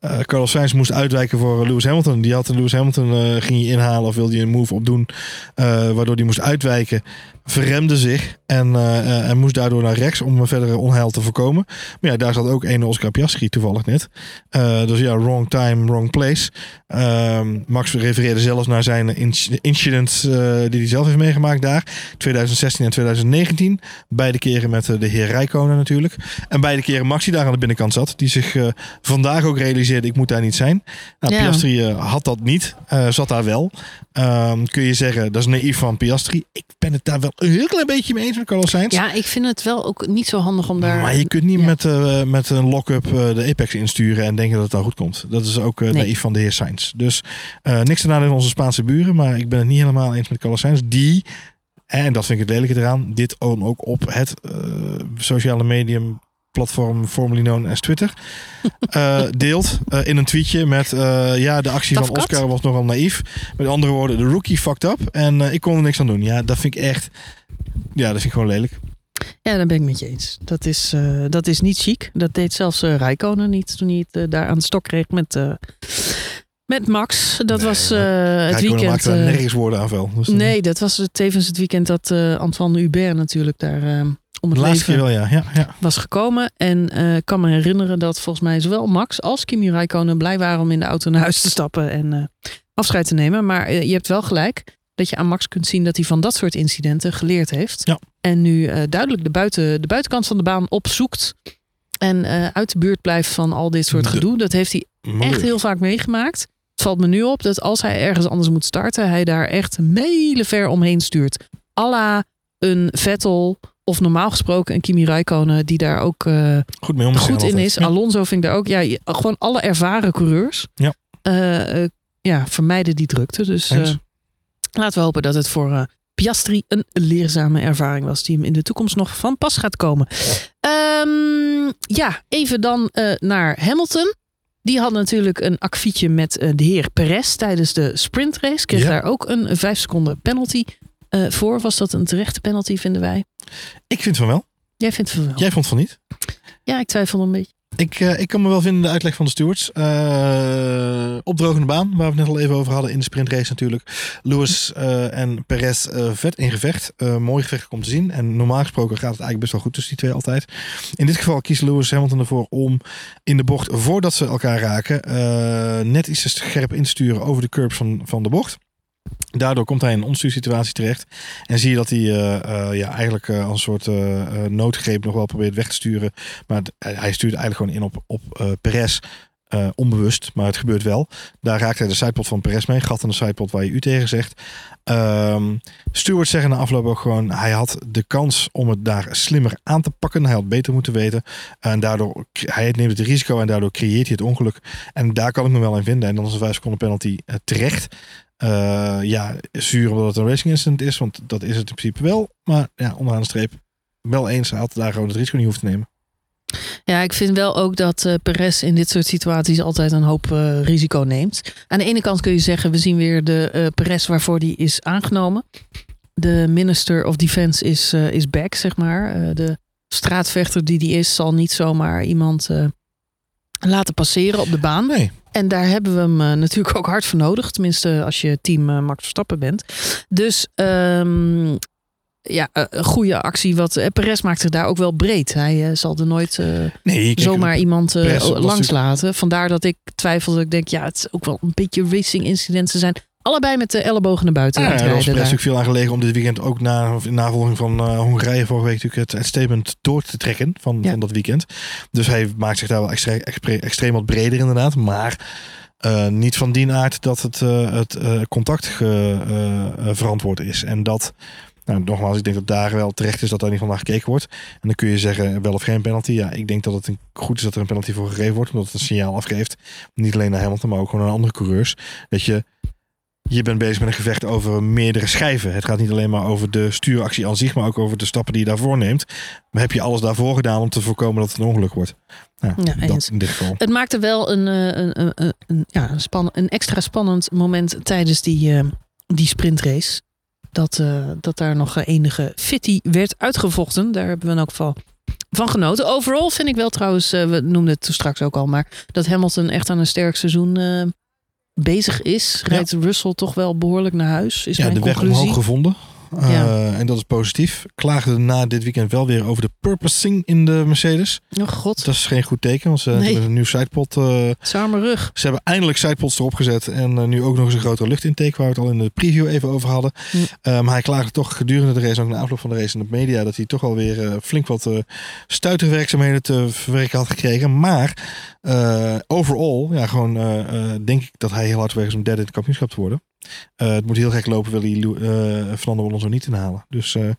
eh, eh, eh, Carlos Sainz moest uitwijken voor Lewis Hamilton. Die had Lewis Hamilton eh, ging hij inhalen of wilde hij een move opdoen. eh waardoor hij moest uitwijken. Verremde zich en, eh, eh, en moest daardoor naar rechts om verdere onheil te voorkomen. Maar ja, daar zat ook een Oscar Piastri toevallig net. Eh, dus ja, wrong time, wrong place. Ehm, Max refereerde zelfs naar zijn inc- incidents eh, die hij zelf heeft meegemaakt daar. 2016 en 2019. Beide keren met de heer Rijkonen natuurlijk. En beide keren Max die daar aan de binnenkant zat. Die zich vandaag ook realiseerde ik moet daar niet zijn. Nou, Ja. Piastri had dat niet, zat daar wel. Ehm, kun je zeggen, dat is naïef van Piastri. Ik ben het daar wel een heel klein beetje mee eens met Carlos Sainz. Ja, ik vind het wel ook niet zo handig om daar... Maar je kunt niet Ja. met, eh, met een lock-up eh, de Apex insturen en denken dat het dan goed komt. Dat is ook eh, Nee. naïef van de heer Sainz. Dus niks te in onze Spaanse buren, maar ik ben het niet helemaal eens met Carlos Sainz. Die, en dat vind ik het lelijke eraan, dit ook op het sociale medium platform formerly known as Twitter eh, deelt eh, in een tweetje met eh, ja de actie van cut. Oscar was nogal naïef met andere woorden de rookie fucked up en ik kon er niks aan doen ja dat vind ik echt ja dat vind ik gewoon lelijk Ja, daar ben ik met je eens. Dat is, dat is niet chic. Dat deed zelfs Rijkonen niet toen hij het daar aan de stok kreeg met, met Max. Dat Nee, was het weekend. maakte eh, nergens woorden aan vuil. Dus nee, dat was tevens het weekend dat eh, Antoine Hubert natuurlijk daar eh, om het laatste leven wel, ja. ja, ja. was gekomen. En eh, ik kan me herinneren dat volgens mij zowel Max als Kimi Räikkönen blij waren om in de auto naar huis te stappen en eh, afscheid te nemen. Maar eh, je hebt wel gelijk dat je aan Max kunt zien dat hij van dat soort incidenten geleerd heeft. Ja. En nu eh, duidelijk de, buiten, de buitenkant van de baan opzoekt. En eh, uit de buurt blijft van al dit soort De- gedoe. Dat heeft hij echt heel vaak meegemaakt. Het valt me nu op dat als hij ergens anders moet starten, hij daar echt mijlenver omheen stuurt. Alla een Vettel of normaal gesproken een Kimi Räikkönen die daar ook eh, goed mee goed in is. Ja. Alonso vind ik daar ook. Ja, gewoon alle ervaren coureurs. Ja. eh, eh, ja, vermijden die drukte. Dus laten we hopen dat het voor Piastri een leerzame ervaring was die hem in de toekomst nog van pas gaat komen. Ehm, ja, even dan naar Hamilton. Die had natuurlijk een akfietje met de heer Perez tijdens de sprintrace. Kreeg Ja. daar ook een vijf seconden penalty eh, voor. Was dat een terechte penalty, vinden wij? Ik vind van wel. Jij vindt van wel. Jij vond van niet. Ja, ik twijfel een beetje. Ik, eh, ik kan me wel vinden in de uitleg van de stewards. Eh opdrogende baan, waar we het net al even over hadden in de sprintrace natuurlijk. Lewis en Perez vet in gevecht. Mooi gevecht om te zien. En normaal gesproken gaat het eigenlijk best wel goed tussen die twee altijd. In dit geval kiest Lewis Hamilton ervoor om in de bocht, voordat ze elkaar raken, net iets te scherp in te sturen over de curbs van, van de bocht. Daardoor komt hij in een omstuursituatie terecht. En zie je dat hij eh, eh, ja, eigenlijk eh, als een soort noodgreep nog wel probeert weg te sturen. Maar hij stuurt eigenlijk gewoon in op, op Perez. onbewust, maar het gebeurt wel. Daar raakt hij de sidepot van Perez mee. Gat aan de sidepot waar je u tegen zegt. Ehm Stewart zeggen na afloop ook gewoon... hij had de kans om het daar slimmer aan te pakken. Hij had beter moeten weten. En daardoor, hij neemt het risico en daardoor creëert hij het ongeluk. En daar kan ik me wel in vinden. En dan is een 5 seconden penalty terecht. Eh, ja, zuur omdat het een racing incident is. Want dat is het in principe wel. Maar ja, onderaan de streep wel eens. Had daar gewoon het risico niet hoeven te nemen. Ja, ik vind wel ook dat eh Perez in dit soort situaties altijd een hoop eh, risico neemt. Aan de ene kant kun je zeggen, we zien weer de eh Perez waarvoor die is aangenomen. De Minister of Defense is, is back, zeg maar. De straatvechter die die is, zal niet zomaar iemand laten passeren op de baan. Nee, En daar hebben we hem eh, natuurlijk ook hard voor nodig. Tenminste, als je team eh, Max Verstappen bent. Dus ehm, ja, eh, een goede actie. Wat, eh, Perez maakt zich daar ook wel breed. Hij zal er nooit... nee kijk, zomaar iemand langs laten. Vandaar dat ik twijfel. Dat ik denk, ja, het is ook wel een beetje racing incidenten zijn. Allebei met de ellebogen naar buiten Ja, er was rijden Perez daar. natuurlijk veel aan gelegen om dit weekend ook na, in navolging van eh, Hongarije vorige week natuurlijk het, statement door te trekken van, Ja. van dat weekend. Dus hij maakt zich daar wel extre- extre- extreem wat breder inderdaad. Maar eh, niet van die aard dat het, eh, het contact ge- verantwoord is. En dat, nou, nogmaals, ik denk dat daar wel terecht is dat daar niet van naar gekeken wordt. En dan kun je zeggen wel of geen penalty. Ja, ik denk dat het een, goed is dat er een penalty voor gegeven wordt. Omdat het een signaal afgeeft. Niet alleen naar Hamilton, maar ook gewoon aan andere coureurs. Dat je je bent bezig met een gevecht over meerdere schijven. Het gaat niet alleen maar over de stuuractie aan zich, maar ook over de stappen die je daarvoor neemt. Maar heb je alles daarvoor gedaan om te voorkomen dat het een ongeluk wordt? Nou, Ja, dat in dit geval. Het maakte wel een, eh, een, een, een, ja, een, span, een extra spannend moment tijdens die, eh, die sprintrace. Dat, eh, dat daar nog enige fitty werd uitgevochten. Daar hebben we in elk geval van genoten. Overal vind ik wel trouwens, we noemden het straks ook al, maar dat Hamilton echt aan een sterk seizoen bezig is. Rijdt Russell toch wel behoorlijk naar huis, is Ja, mijn de weg conclusie. omhoog gevonden. Uh, Ja. En dat is positief. Klaagde na dit weekend wel weer over de purposing in de Mercedes. Oh god, Dat is geen goed teken, want ze Nee. hebben een nieuw sidepod. eh, arme rug. ze hebben eindelijk sidepods erop gezet. En eh, nu ook nog eens een grotere luchtintake, waar we het al in de preview even over hadden. Eh, maar hij klaagde toch gedurende de race, ook na afloop van de race in de media, dat hij toch alweer eh, flink wat eh stuiterwerkzaamheden te verwerken had gekregen. Maar eh, overall, ja, gewoon eh, eh, denk ik dat hij heel hard weg is om derde in het kampioenschap te worden. Eh, het moet heel gek lopen, wil hij eh Fernando Alonso niet inhalen. Dus eh,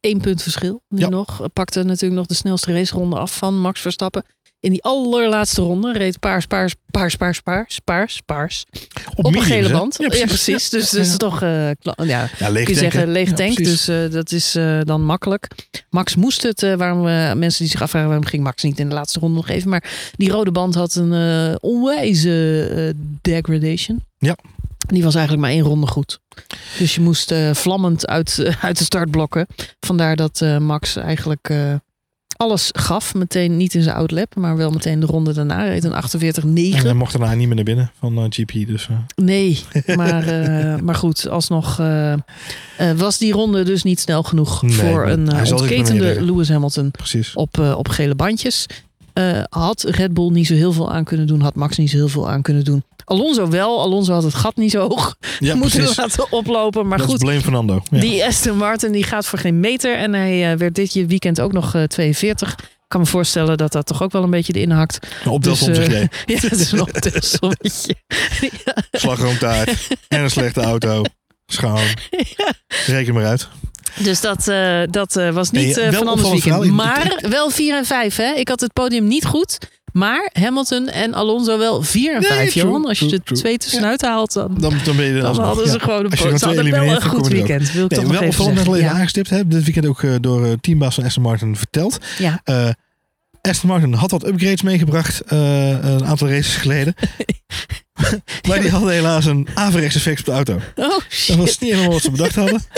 Eén punt verschil nu Ja. nog. Pakte natuurlijk nog de snelste raceronde af van Max Verstappen. In die allerlaatste ronde reed paars, paars, paars, paars, paars, paars, paars. Op, een gele band. Ja, precies. Dus dat is toch, eh, ja, ja, leeg kun je zeggen, leeg tank. precies. dus eh, dat is eh, dan makkelijk. Max moest het, eh, waarom eh, mensen die zich afvragen waarom ging Max niet in de laatste ronde nog even. Maar die rode band had een eh, onwijze eh, degradation. Ja. Die was eigenlijk maar één ronde goed. Dus je moest eh, vlammend uit, eh, uit de startblokken. Vandaar dat eh, Max eigenlijk alles gaf. Meteen niet in zijn outlap, maar wel meteen de ronde daarna. Reed een 48-9. En hij mocht daarna niet meer naar binnen van GP. Dus Nee, maar, maar goed, alsnog was die ronde dus niet snel genoeg Nee, voor een ontketende. Lewis Hamilton precies. op, op gele bandjes. Eh, had Red Bull niet zo heel veel aan kunnen doen, had Max niet zo heel veel aan kunnen doen. Alonso wel, Alonso had het gat niet zo hoog Ja, moeten precies. laten oplopen. Maar dat goed, is blame Fernando. Ja. die Aston Martin die gaat voor geen meter. En hij eh, werd dit weekend ook nog eh, 42. Ik kan me voorstellen dat dat toch ook wel een beetje erin hakt. Op Dus, dat om zich eh, heen. Ja, dat is een optelsommetje. Slagroomtaart en een slechte auto. Schoon. Reken maar uit. Dus dat, eh, dat eh, was niet Nee, eh van anders weekend. Maar wel 4 en 5. Hè? Ik had het podium niet goed. Maar Hamilton en Alonso wel 4 en Nee, 5. true, Johan, als je de twee tussenuit haalt, dan, Dan, dan ben je er dan hadden ja. ze gewoon een Als je po- gewoon Ze hadden wel een goed weekend. Wil ik Nee, toch wel opvallend net al even aangestipt. Hè? Dit weekend ook eh, door teambaas van Aston Martin verteld. Ja. ja. Eh, Aston Martin had wat upgrades meegebracht eh, een aantal races geleden. maar die hadden helaas een averechts effect op de auto. Oh Dat shit. was niet helemaal wat ze bedacht hadden.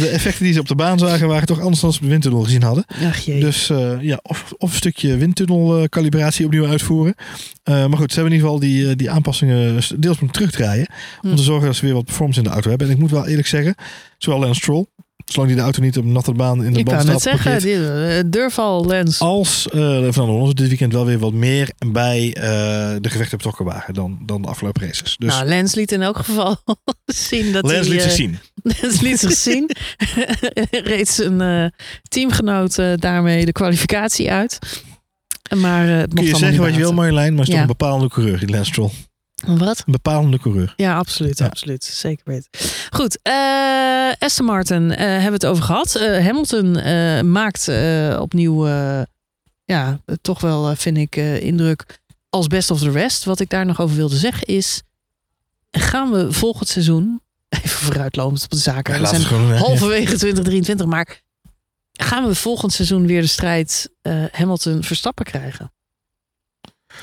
De effecten die ze op de baan zagen waren toch anders dan ze op de windtunnel gezien hadden. Ach jee. Dus eh, ja, of, of een stukje windtunnel calibratie opnieuw uitvoeren. Eh, maar goed, ze hebben in ieder geval die, eh, die aanpassingen deels moeten terugdraaien. Om Hm. te zorgen dat ze weer wat performance in de auto hebben. En ik moet wel eerlijk zeggen, zowel Lance Stroll, zolang die de auto niet op een natte baan in de ik band kan staat het zeggen. eh, durf al, Lens. als uh, Fernando Alonso dit weekend wel weer wat meer bij eh, de gevechten betrokken waren dan, dan de afgelopen races. Dus Nou, Lens liet in elk geval zien dat hij... liet zich eh, zien. Lens liet zich zien. Reed zijn eh, teamgenoot daarmee de kwalificatie uit. Maar het Kun je zeggen wat je wil. Marjolein, maar het is Ja. toch een bepalende coureur, die Stroll. Wat? Een bepalende coureur. Ja, absoluut. Ja. absoluut. Zeker weten. Goed. eh Aston Martin eh, hebben we het over gehad. Eh, Hamilton maakt opnieuw, ja, toch wel, vind ik, indruk als best of the rest. Wat ik daar nog over wilde zeggen is, gaan we volgend seizoen, even vooruitlopend op de zaken. Ja, we zijn gewoon. Ja. halverwege 2023, maar gaan we volgend seizoen weer de strijd Hamilton-Verstappen krijgen?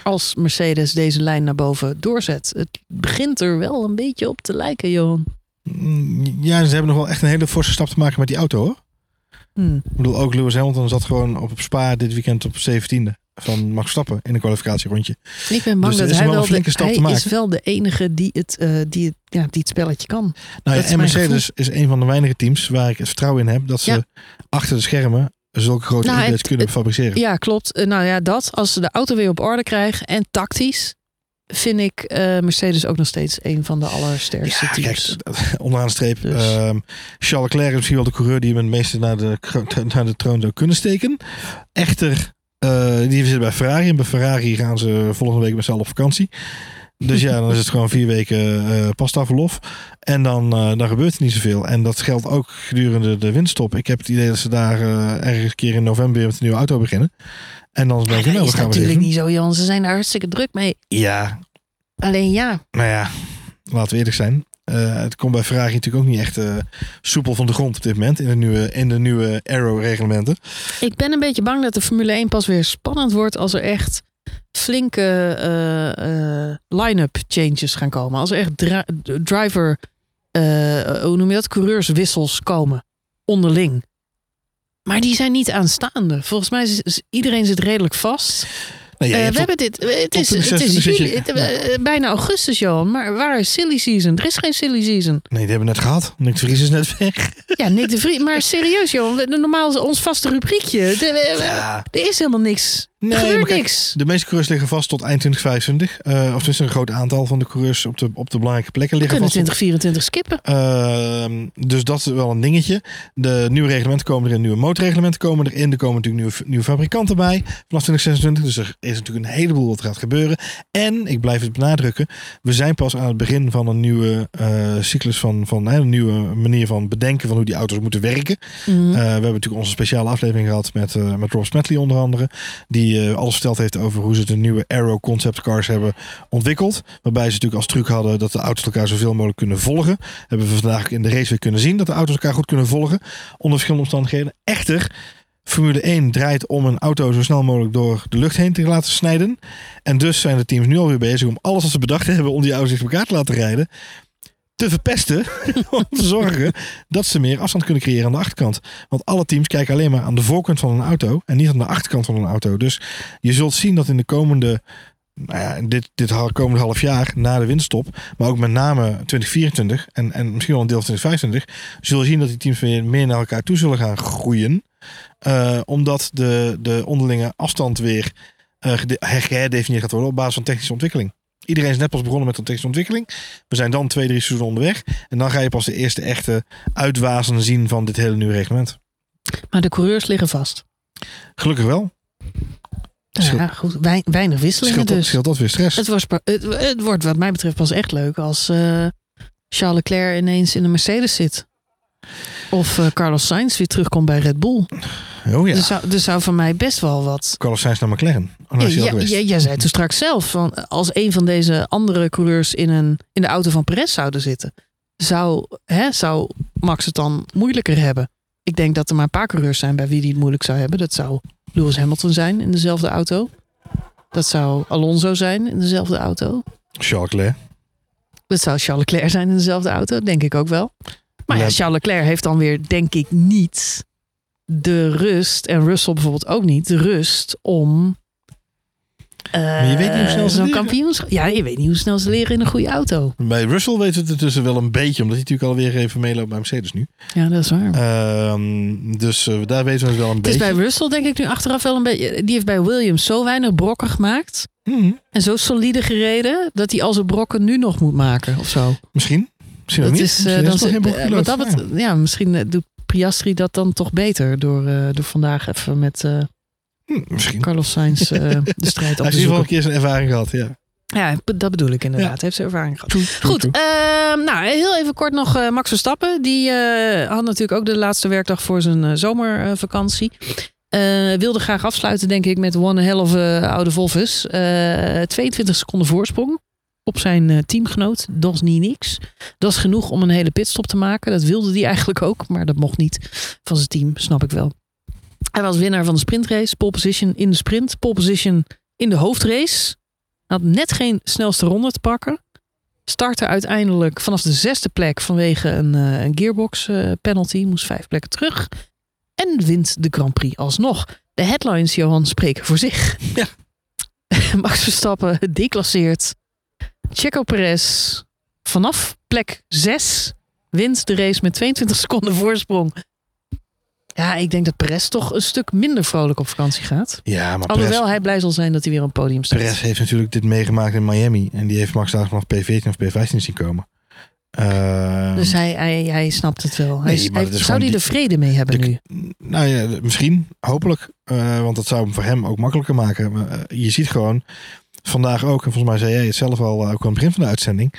Als Mercedes deze lijn naar boven doorzet. Het begint er wel een beetje op te lijken, Johan. Mm, Ja, ze hebben nog wel echt een hele forse stap te maken met die auto hoor. Hm. Ik bedoel, ook Lewis Hamilton zat gewoon op Spa dit weekend op 17e van Max Verstappen in een kwalificatierondje. Ik ben bang Dus er dat hij wel wel, een flinke de, stap hij te maken. is wel de enige die het, eh, die het, ja, die het spelletje kan. Nou ja, en Mercedes is een van de weinige teams waar ik het vertrouwen in heb dat ze Ja. achter de schermen zulke grote Nou, updates het- kunnen het- fabriceren. Ja, klopt. Eh, nou ja, dat. Als ze de auto weer op orde krijgen en tactisch, vind ik eh, Mercedes ook nog steeds een van de allersterkste Ja, teams. kijk, onderaan de streep. Dus. ehm, Charles Leclerc is misschien wel de coureur die hem het meeste naar de, naar de troon zou kunnen steken. Echter, eh, die zit bij Ferrari. En bij Ferrari gaan ze volgende week met z'n allen op vakantie. Dus ja, dan is het gewoon vier weken eh pasta verlof. En dan, eh, dan gebeurt er niet zoveel. En dat geldt ook gedurende de windstop. Ik heb het idee dat ze daar eh, ergens een keer in november weer met een nieuwe auto beginnen. En dan Ja, ik, dat nou, is we gaan natuurlijk niet zo, Jan. Ze zijn daar hartstikke druk mee. Ja, Alleen ja, nou ja, laten we eerlijk zijn. Het komt bij Ferrari natuurlijk ook niet echt soepel van de grond op dit moment. In de nieuwe, in de nieuwe Aero-reglementen. ik ben een beetje bang dat de Formule 1 pas weer spannend wordt als er echt flinke eh, line-up changes gaan komen. Als er echt dri- driver, eh, hoe noem je dat, coureurswissels komen onderling. Maar die zijn niet aanstaande. Volgens mij is iedereen zit redelijk vast. We hebben dit. Het is, het is 26 zit je- juli, het- bijna augustus, Johan. Maar waar is silly season? Er is geen silly season. Nee, die hebben we net gehad. Nick de Vries is net weg. Ja, Nick de Vries. Maar serieus, Johan. Normaal is ons vaste rubriekje. Ja. er is helemaal niks. Nee, gebeurt maar kijk, niks. De meeste coureurs liggen vast tot eind 2025. Eh, of tenminste een groot aantal van de coureurs op de, op de belangrijke plekken We liggen kunnen vast. 2024 skippen. Ehm, dus dat is wel een dingetje. De nieuwe reglementen komen erin, nieuwe motorreglementen komen erin. Er komen natuurlijk nieuwe, nieuwe fabrikanten bij vanaf 2026. Dus er is natuurlijk een heleboel wat gaat gebeuren. En, ik blijf het benadrukken, we zijn pas aan het begin van een nieuwe eh, cyclus van, van een nieuwe manier van bedenken van hoe die auto's moeten werken. Mhm. Uh, we hebben natuurlijk onze speciale aflevering gehad met, uh, met Rob Smetley onder andere. Die uh, alles verteld heeft over hoe ze de nieuwe Aero concept cars hebben ontwikkeld. Waarbij ze natuurlijk als truc hadden dat de auto's elkaar zoveel mogelijk kunnen volgen. Hebben we vandaag in de race weer kunnen zien dat de auto's elkaar goed kunnen volgen. Onder verschillende omstandigheden. Echter, Formule 1 draait om een auto zo snel mogelijk door de lucht heen te laten snijden. En dus zijn de teams nu alweer bezig om alles wat ze bedacht hebben om die auto's tegen elkaar te laten rijden te verpesten. om te zorgen dat ze meer afstand kunnen creëren aan de achterkant. Want alle teams kijken alleen maar aan de voorkant van een auto en niet aan de achterkant van een auto. Dus je zult zien dat in de komende. Nou ja, dit, dit komende half jaar na de winststop, maar ook met name 2024 en, en misschien wel een deel van 2025, zullen zien dat die teams weer meer naar elkaar toe zullen gaan groeien. Uh, omdat de, de onderlinge afstand weer uh, geherdefinieerd gaat worden op basis van technische ontwikkeling. Iedereen is net pas begonnen met een technische ontwikkeling. We zijn dan twee, drie seizoenen onderweg. En dan ga je pas de eerste echte uitwazen zien van dit hele nieuwe reglement. Maar de coureurs liggen vast. Gelukkig wel. Nou ja, goed. Wein, weinig wisselingen scheelt dat, dus. Scheelt dat weer stress. Het, was, het, het, wordt wat mij betreft pas echt leuk als uh, Charles Leclerc ineens in de Mercedes zit. Of uh, Carlos Sainz weer terugkomt bij Red Bull. Oh ja. Er zou, er zou van mij best wel wat. Carlos Sainz naar McLaren. Oh, ja, jij zei toen straks zelf, van als een van deze andere coureurs in, een, in de auto van Perez zouden zitten, zou, hè, zou Max het dan moeilijker hebben. Ik denk dat er maar een paar coureurs zijn bij wie die het moeilijk zou hebben. Dat zou Lewis Hamilton zijn in dezelfde auto. Dat zou Alonso zijn in dezelfde auto. Charles Leclerc. Dat zou Charles Leclerc zijn in dezelfde auto, denk ik ook wel. Maar ja. Charles Leclerc heeft dan weer, denk ik, niet de rust, en Russell bijvoorbeeld ook niet, de rust om. Maar je weet niet hoe snel ze zo'n leren. kampioenschap. Ja, je weet niet hoe snel ze leren in een goede auto. Bij Russell weten we het intussen wel een beetje, omdat hij natuurlijk alweer even meeloopt bij Mercedes nu. Ja, dat is waar. Ehm, dus eh, daar weten we het wel een het is beetje. bij Russell, denk ik, nu achteraf wel een beetje. Die heeft bij Williams zo weinig brokken gemaakt. Mhm. En zo solide gereden. dat hij al zijn brokken nu nog moet maken of zo. Misschien. Dat is, dan is nog geen eh, wat dat ja, misschien eh, doet Piastri dat dan toch beter. Door, door vandaag even met Hm, misschien. Carlos Sainz de strijd Hij op heeft te in ieder geval een zoeken. keer zijn ervaring gehad. Ja. Ja, dat bedoel ik inderdaad. Ja. Heeft ze ervaring gehad. Goed, ehm, nou heel even kort nog Max Verstappen. Die had natuurlijk ook de laatste werkdag voor zijn zomervakantie. Wilde graag afsluiten, denk ik, met one hell of oude Volvus. Eh 22 seconden voorsprong op zijn eh, teamgenoot. Dat is niet niks. Dat is genoeg om een hele pitstop te maken. Dat wilde hij eigenlijk ook, maar dat mocht niet van zijn team, snap ik wel. Hij was winnaar van de sprintrace. Pole position in de sprint. Pole position in de hoofdrace. Had net geen snelste ronde te pakken. Startte uiteindelijk vanaf de zesde plek vanwege een, eh, een gearbox eh, penalty. Moest vijf plekken terug. En wint de Grand Prix alsnog. De headlines, Johan, spreken voor zich. Ja. Max Verstappen declasseert. Checo Perez vanaf plek 6 wint de race met 22 seconden voorsprong. Ja, ik denk dat Perez toch een stuk minder vrolijk op vakantie gaat. Ja, maar Alhoewel Perez, hij blij zal zijn dat hij weer op het podium staat. Perez heeft natuurlijk dit meegemaakt in Miami. En die heeft Max vanaf P14 of P15 zien komen. Ehm, Dus hij, hij, hij snapt het wel. Hij, Nee, zou hij er vrede mee hebben de- nu? Nou ja, misschien. Hopelijk. Eh, want dat zou hem voor hem ook makkelijker maken. Maar, eh, je ziet gewoon vandaag ook, en volgens mij zei jij het zelf al, eh, ook aan het begin van de uitzending.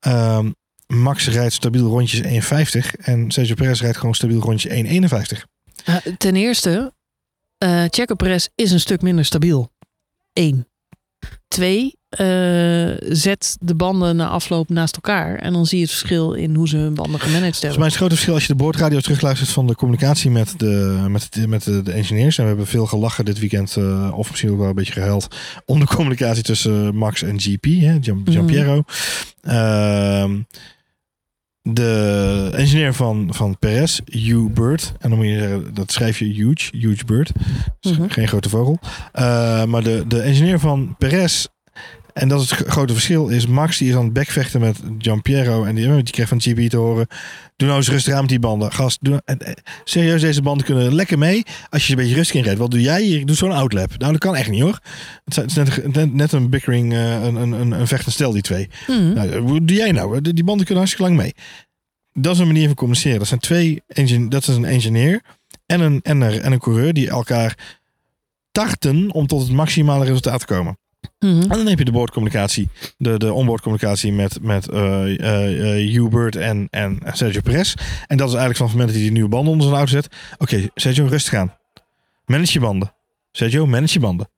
ehm, Max rijdt stabiel rondjes 1,50 en Sergio Perez rijdt gewoon stabiel rondje 1,51. Uh, ten eerste, eh Checo Perez is een stuk minder stabiel. Eén. Twee, eh, zet de banden na afloop naast elkaar. En dan zie je het verschil in hoe ze hun banden gemanaged Volgens hebben. mij is het grote verschil als je de boordradio terugluistert van de communicatie met de, met de, met de, de engineers. En we hebben veel gelachen dit weekend, eh, of misschien ook wel een beetje gehuild, om de communicatie tussen Max en GP, hè, Gian, Mhm. Giampiero. Ehm, de engineer van, van Perez, Hugh Bird. En dan moet je zeggen, dat schrijf je huge, huge Bird. Dus Mhm. Geen grote vogel. Uh, maar de, de engineer van Perez, en dat is het grote verschil, is Max die is aan het bekvechten met Giampiero. En die, die krijgt van GP te horen, doe nou eens rustig aan met die banden. Gast, doe, nou- eh, serieus, deze banden kunnen lekker mee als je een beetje rustig in rijdt. Wat doe jij hier? Ik doe zo'n outlap. Nou, dat kan echt niet hoor. Het is net, net, net een bickering, uh, een, een, een, een vechtend stel, die twee. Mhm. Nou, hoe doe jij nou? Die banden kunnen hartstikke lang mee. Dat is een manier van communiceren. Dat zijn twee dat is een engineer en een, en, een, en een coureur die elkaar tarten om tot het maximale resultaat te komen. Mhm. En dan heb je de boordcommunicatie, de, de onboardcommunicatie met, met uh, uh, Hubert en, en Sergio Perez. En dat is eigenlijk van het moment dat hij die nieuwe banden onder zijn auto zet. Oké, okay, Sergio, rustig aan. Manage je banden. Sergio, manage je banden.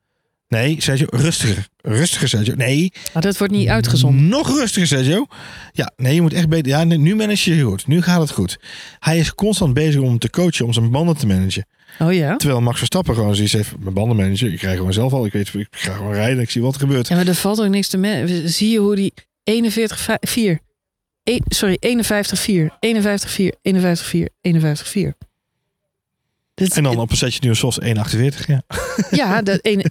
Nee, Sergio, rustiger. Rustiger, Sergio. Nee. Maar dat wordt niet uitgezonden. Nog rustiger, Sergio. Ja, nee, je moet echt beter. Ja, nu manage je goed. Nu gaat het goed. Hij is constant bezig om te coachen, om zijn banden te managen. Oh ja? Terwijl Max Verstappen gewoon zoiets heeft. Mijn banden managen. Ik krijg gewoon zelf al. Ik weet, ik ga gewoon rijden. Ik zie wat er gebeurt. Ja, maar er valt ook niks te managen. Zie je hoe die 41, 4. E, sorry, 51, 4. 51, 4. 51, 4. 51, 4. Dit, en dan op een setje nieuwe SOS 1,48. Ja, ja de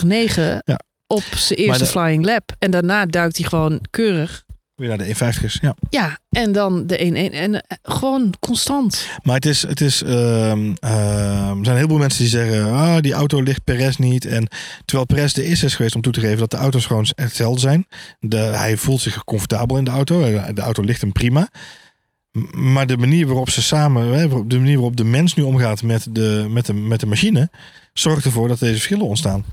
48,9 ja. op zijn eerste de, flying lap. En daarna duikt hij gewoon keurig. Weer naar de 1,50's, ja. Ja, en dan de 1,1. En uh, gewoon constant. Maar het is, het is, uh, uh, er zijn heel veel mensen die zeggen, ah, die auto ligt Perez niet. En terwijl Perez de eerste is geweest om toe te geven dat de auto's gewoon hetzelfde zijn. De, hij voelt zich comfortabel in de auto. De auto ligt hem prima. Maar de manier waarop ze samen, de manier waarop de mens nu omgaat met de, met de, met de machine, zorgt ervoor dat deze verschillen ontstaan.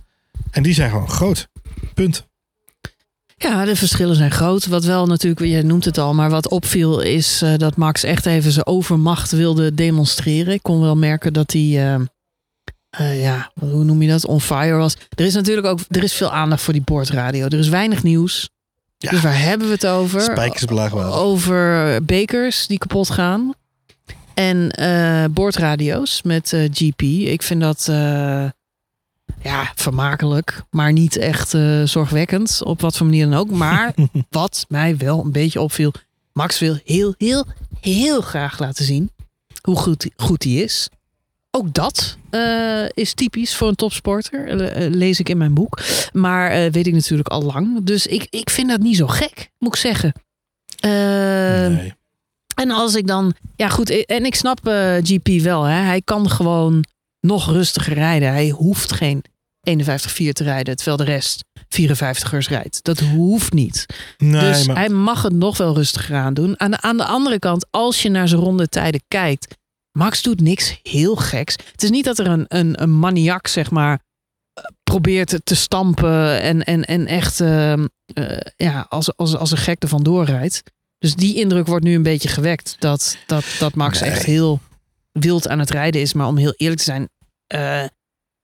En die zijn gewoon groot. Punt. Ja, de verschillen zijn groot. Wat wel natuurlijk, je noemt het al, maar wat opviel is uh, dat Max echt even zijn overmacht wilde demonstreren. Ik kon wel merken dat hij, uh, uh, ja, hoe noem je dat, on fire was. Er is natuurlijk ook, er is veel aandacht voor die boordradio. Er is weinig nieuws. Ja. Dus waar hebben we het over? Spijkers wel. Over bekers die kapot gaan. En boordradio's met GP. Ik vind dat ja, vermakelijk. Maar niet echt zorgwekkend. Op wat voor manier dan ook. Maar wat mij wel een beetje opviel. Max wil heel, heel, heel graag laten zien hoe goed, goed hij is. Ook dat uh, is typisch voor een topsporter, uh, lees ik in mijn boek. Maar weet ik natuurlijk al lang. Dus ik, ik vind dat niet zo gek, moet ik zeggen. nee. En als ik dan, ja goed, en ik snap GP wel. Hè? Hij kan gewoon nog rustiger rijden. Hij hoeft geen 51-4 te rijden, terwijl de rest 54ers rijdt. Dat hoeft niet. Nee, dus maar... hij mag het nog wel rustiger aan doen. Aan de, aan de andere kant, als je naar zijn rondetijden kijkt, Max doet niks heel geks. Het is niet dat er een, een, een maniak, zeg maar, probeert te stampen en, en, en echt uh, uh, ja, als, als, als een gek ervan doorrijdt. Dus die indruk wordt nu een beetje gewekt dat, dat, dat Max Nee. echt heel wild aan het rijden is. Maar om heel eerlijk te zijn, uh,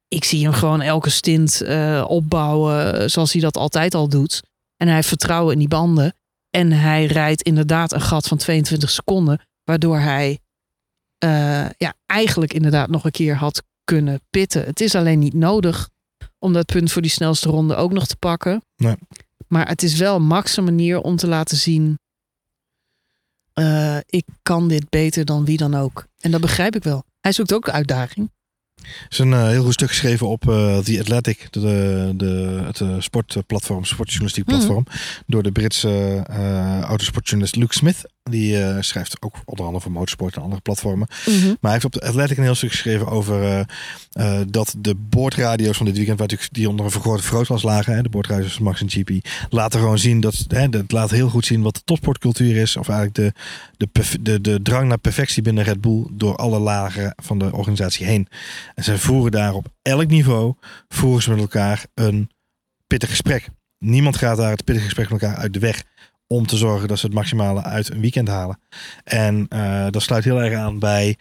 ik zie hem gewoon elke stint uh, opbouwen zoals hij dat altijd al doet. En hij heeft vertrouwen in die banden. En hij rijdt inderdaad een gat van 22 seconden, waardoor hij uh, ja, eigenlijk inderdaad nog een keer had kunnen pitten. Het is alleen niet nodig om dat punt voor die snelste ronde ook nog te pakken. Nee. Maar het is wel Max een manier om te laten zien... Uh, ik kan dit beter dan wie dan ook. En dat begrijp ik wel. Hij zoekt ook de uitdaging. Er is een uh, heel goed stuk geschreven op uh, The Athletic, de, de, het uh, sportplatform, sportjournalistiek platform, mm. door de Britse autosportjournalist Luke Smith. Die schrijft ook onder andere voor motorsport en andere platformen. Mm -hmm. Maar hij heeft op de Athletic een heel stuk geschreven over dat de boordradio's van dit weekend, waar natuurlijk die onder een vergrote vergrootglas lagen, hè, de boordradio's van Max en GP, laten gewoon zien dat, hè, dat laat heel goed zien wat de topsportcultuur is, of eigenlijk de, de, de, de drang naar perfectie binnen Red Bull door alle lagen van de organisatie heen. En ze voeren daar op elk niveau, voeren ze met elkaar een pittig gesprek. Niemand gaat daar het pittige gesprek met elkaar uit de weg om te zorgen dat ze het maximale uit een weekend halen. En uh, dat sluit heel erg aan bij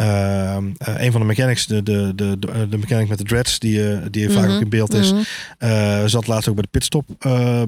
uh, uh, een van de mechanics, de, de, de, de mechanic met de dreads, die, die vaak Mhm, ook in beeld is. Uh, zat laatst ook bij de Pitstop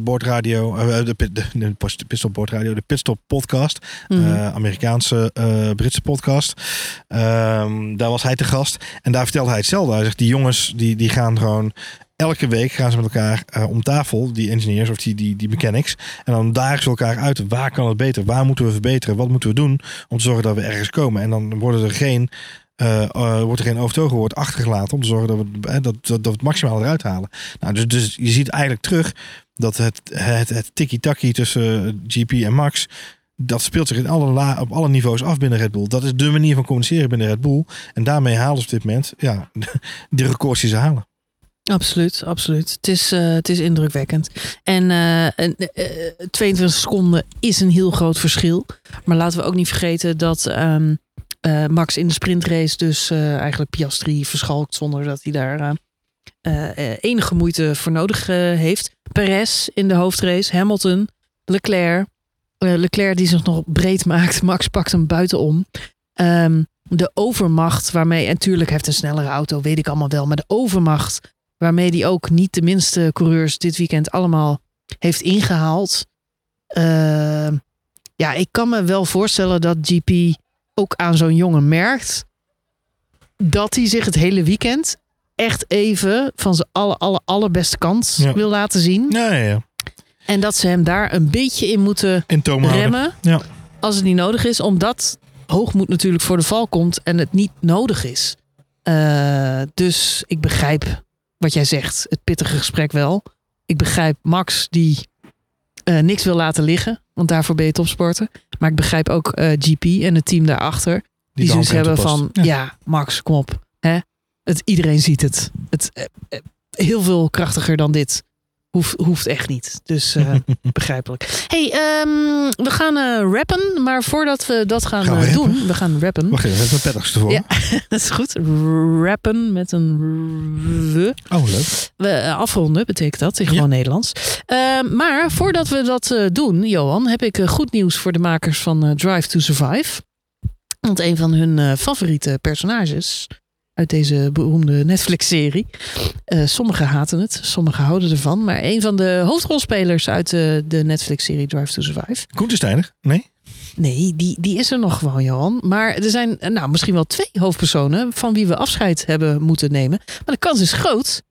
boordradio, de, pit, de, de Pitstop boordradio, de Pitstop podcast, Mhm. Amerikaanse, Britse podcast. Um, daar was hij te gast en daar vertelde hij hetzelfde. Hij zegt, die jongens die, die gaan gewoon elke week gaan ze met elkaar eh, om tafel, die engineers of die, die, die mechanics. En dan dagen ze elkaar uit. Waar kan het beter? Waar moeten we verbeteren? Wat moeten we doen om te zorgen dat we ergens komen? En dan worden er geen, eh, eh, wordt er geen overtogen woord achtergelaten om te zorgen dat we, dat, dat, dat we het maximaal eruit halen. Nou, dus, dus je ziet eigenlijk terug dat het, het, het tikkie-takkie tussen GP en Max. Dat speelt zich in alle la, op alle niveaus af binnen Red Bull. Dat is de manier van communiceren binnen Red Bull. En daarmee halen ze op dit moment ja, de records die ze halen. Absoluut, absoluut. Het is, eh, het is indrukwekkend. En eh, en, eh, 22 seconden is een heel groot verschil. Maar laten we ook niet vergeten dat ehm, eh, Max in de sprintrace dus eh, eigenlijk Piastri verschalkt zonder dat hij daar eh, eh, eh, enige moeite voor nodig eh, heeft. Perez in de hoofdrace, Hamilton, Leclerc. Eh, Leclerc die zich nog breed maakt. Max pakt hem buitenom. Ehm, de overmacht waarmee, en natuurlijk heeft een snellere auto, weet ik allemaal wel, maar de overmacht waarmee hij ook niet de minste coureurs dit weekend allemaal heeft ingehaald. Ehm, ja, ik kan me wel voorstellen dat GP ook aan zo'n jongen merkt dat hij zich het hele weekend echt even van zijn alle, alle, allerbeste kant Ja. wil laten zien. Ja. En dat ze hem daar een beetje in moeten In remmen Ja. als het niet nodig is, omdat hoogmoed natuurlijk voor de val komt en het niet nodig is. Eh, dus ik begrijp wat jij zegt, het pittige gesprek wel. Ik begrijp Max die eh, niks wil laten liggen, want daarvoor ben je topsporter. Maar ik begrijp ook eh, GP en het team daarachter, die, de zoiets hebben van, ja. Max, kom op. Hè? Het, iedereen ziet het. het eh, heel veel krachtiger dan dit. Hoeft, hoeft echt niet. Dus eh, begrijpelijk. hey, ehm, we gaan eh, rappen. Maar voordat we dat gaan, Gaan we eh, doen, we gaan rappen. Wacht even, even pettigste voor. Ja. Dat is goed. Rappen met een w. Oh, leuk. We, afronden betekent dat in gewoon Nederlands. Ehm, maar voordat we dat doen, Johan, heb ik goed nieuws voor de makers van Drive to Survive. Want een van hun favoriete personages uit deze beroemde Netflix-serie. eh, sommigen haten het, sommigen houden ervan. Maar een van de hoofdrolspelers uit de, de Netflix-serie Drive to Survive. Koentensteiner? Nee? Nee, die, die is er nog gewoon, Johan. Maar er zijn eh, nou, misschien wel twee hoofdpersonen van wie we afscheid hebben moeten nemen. Maar de kans is groot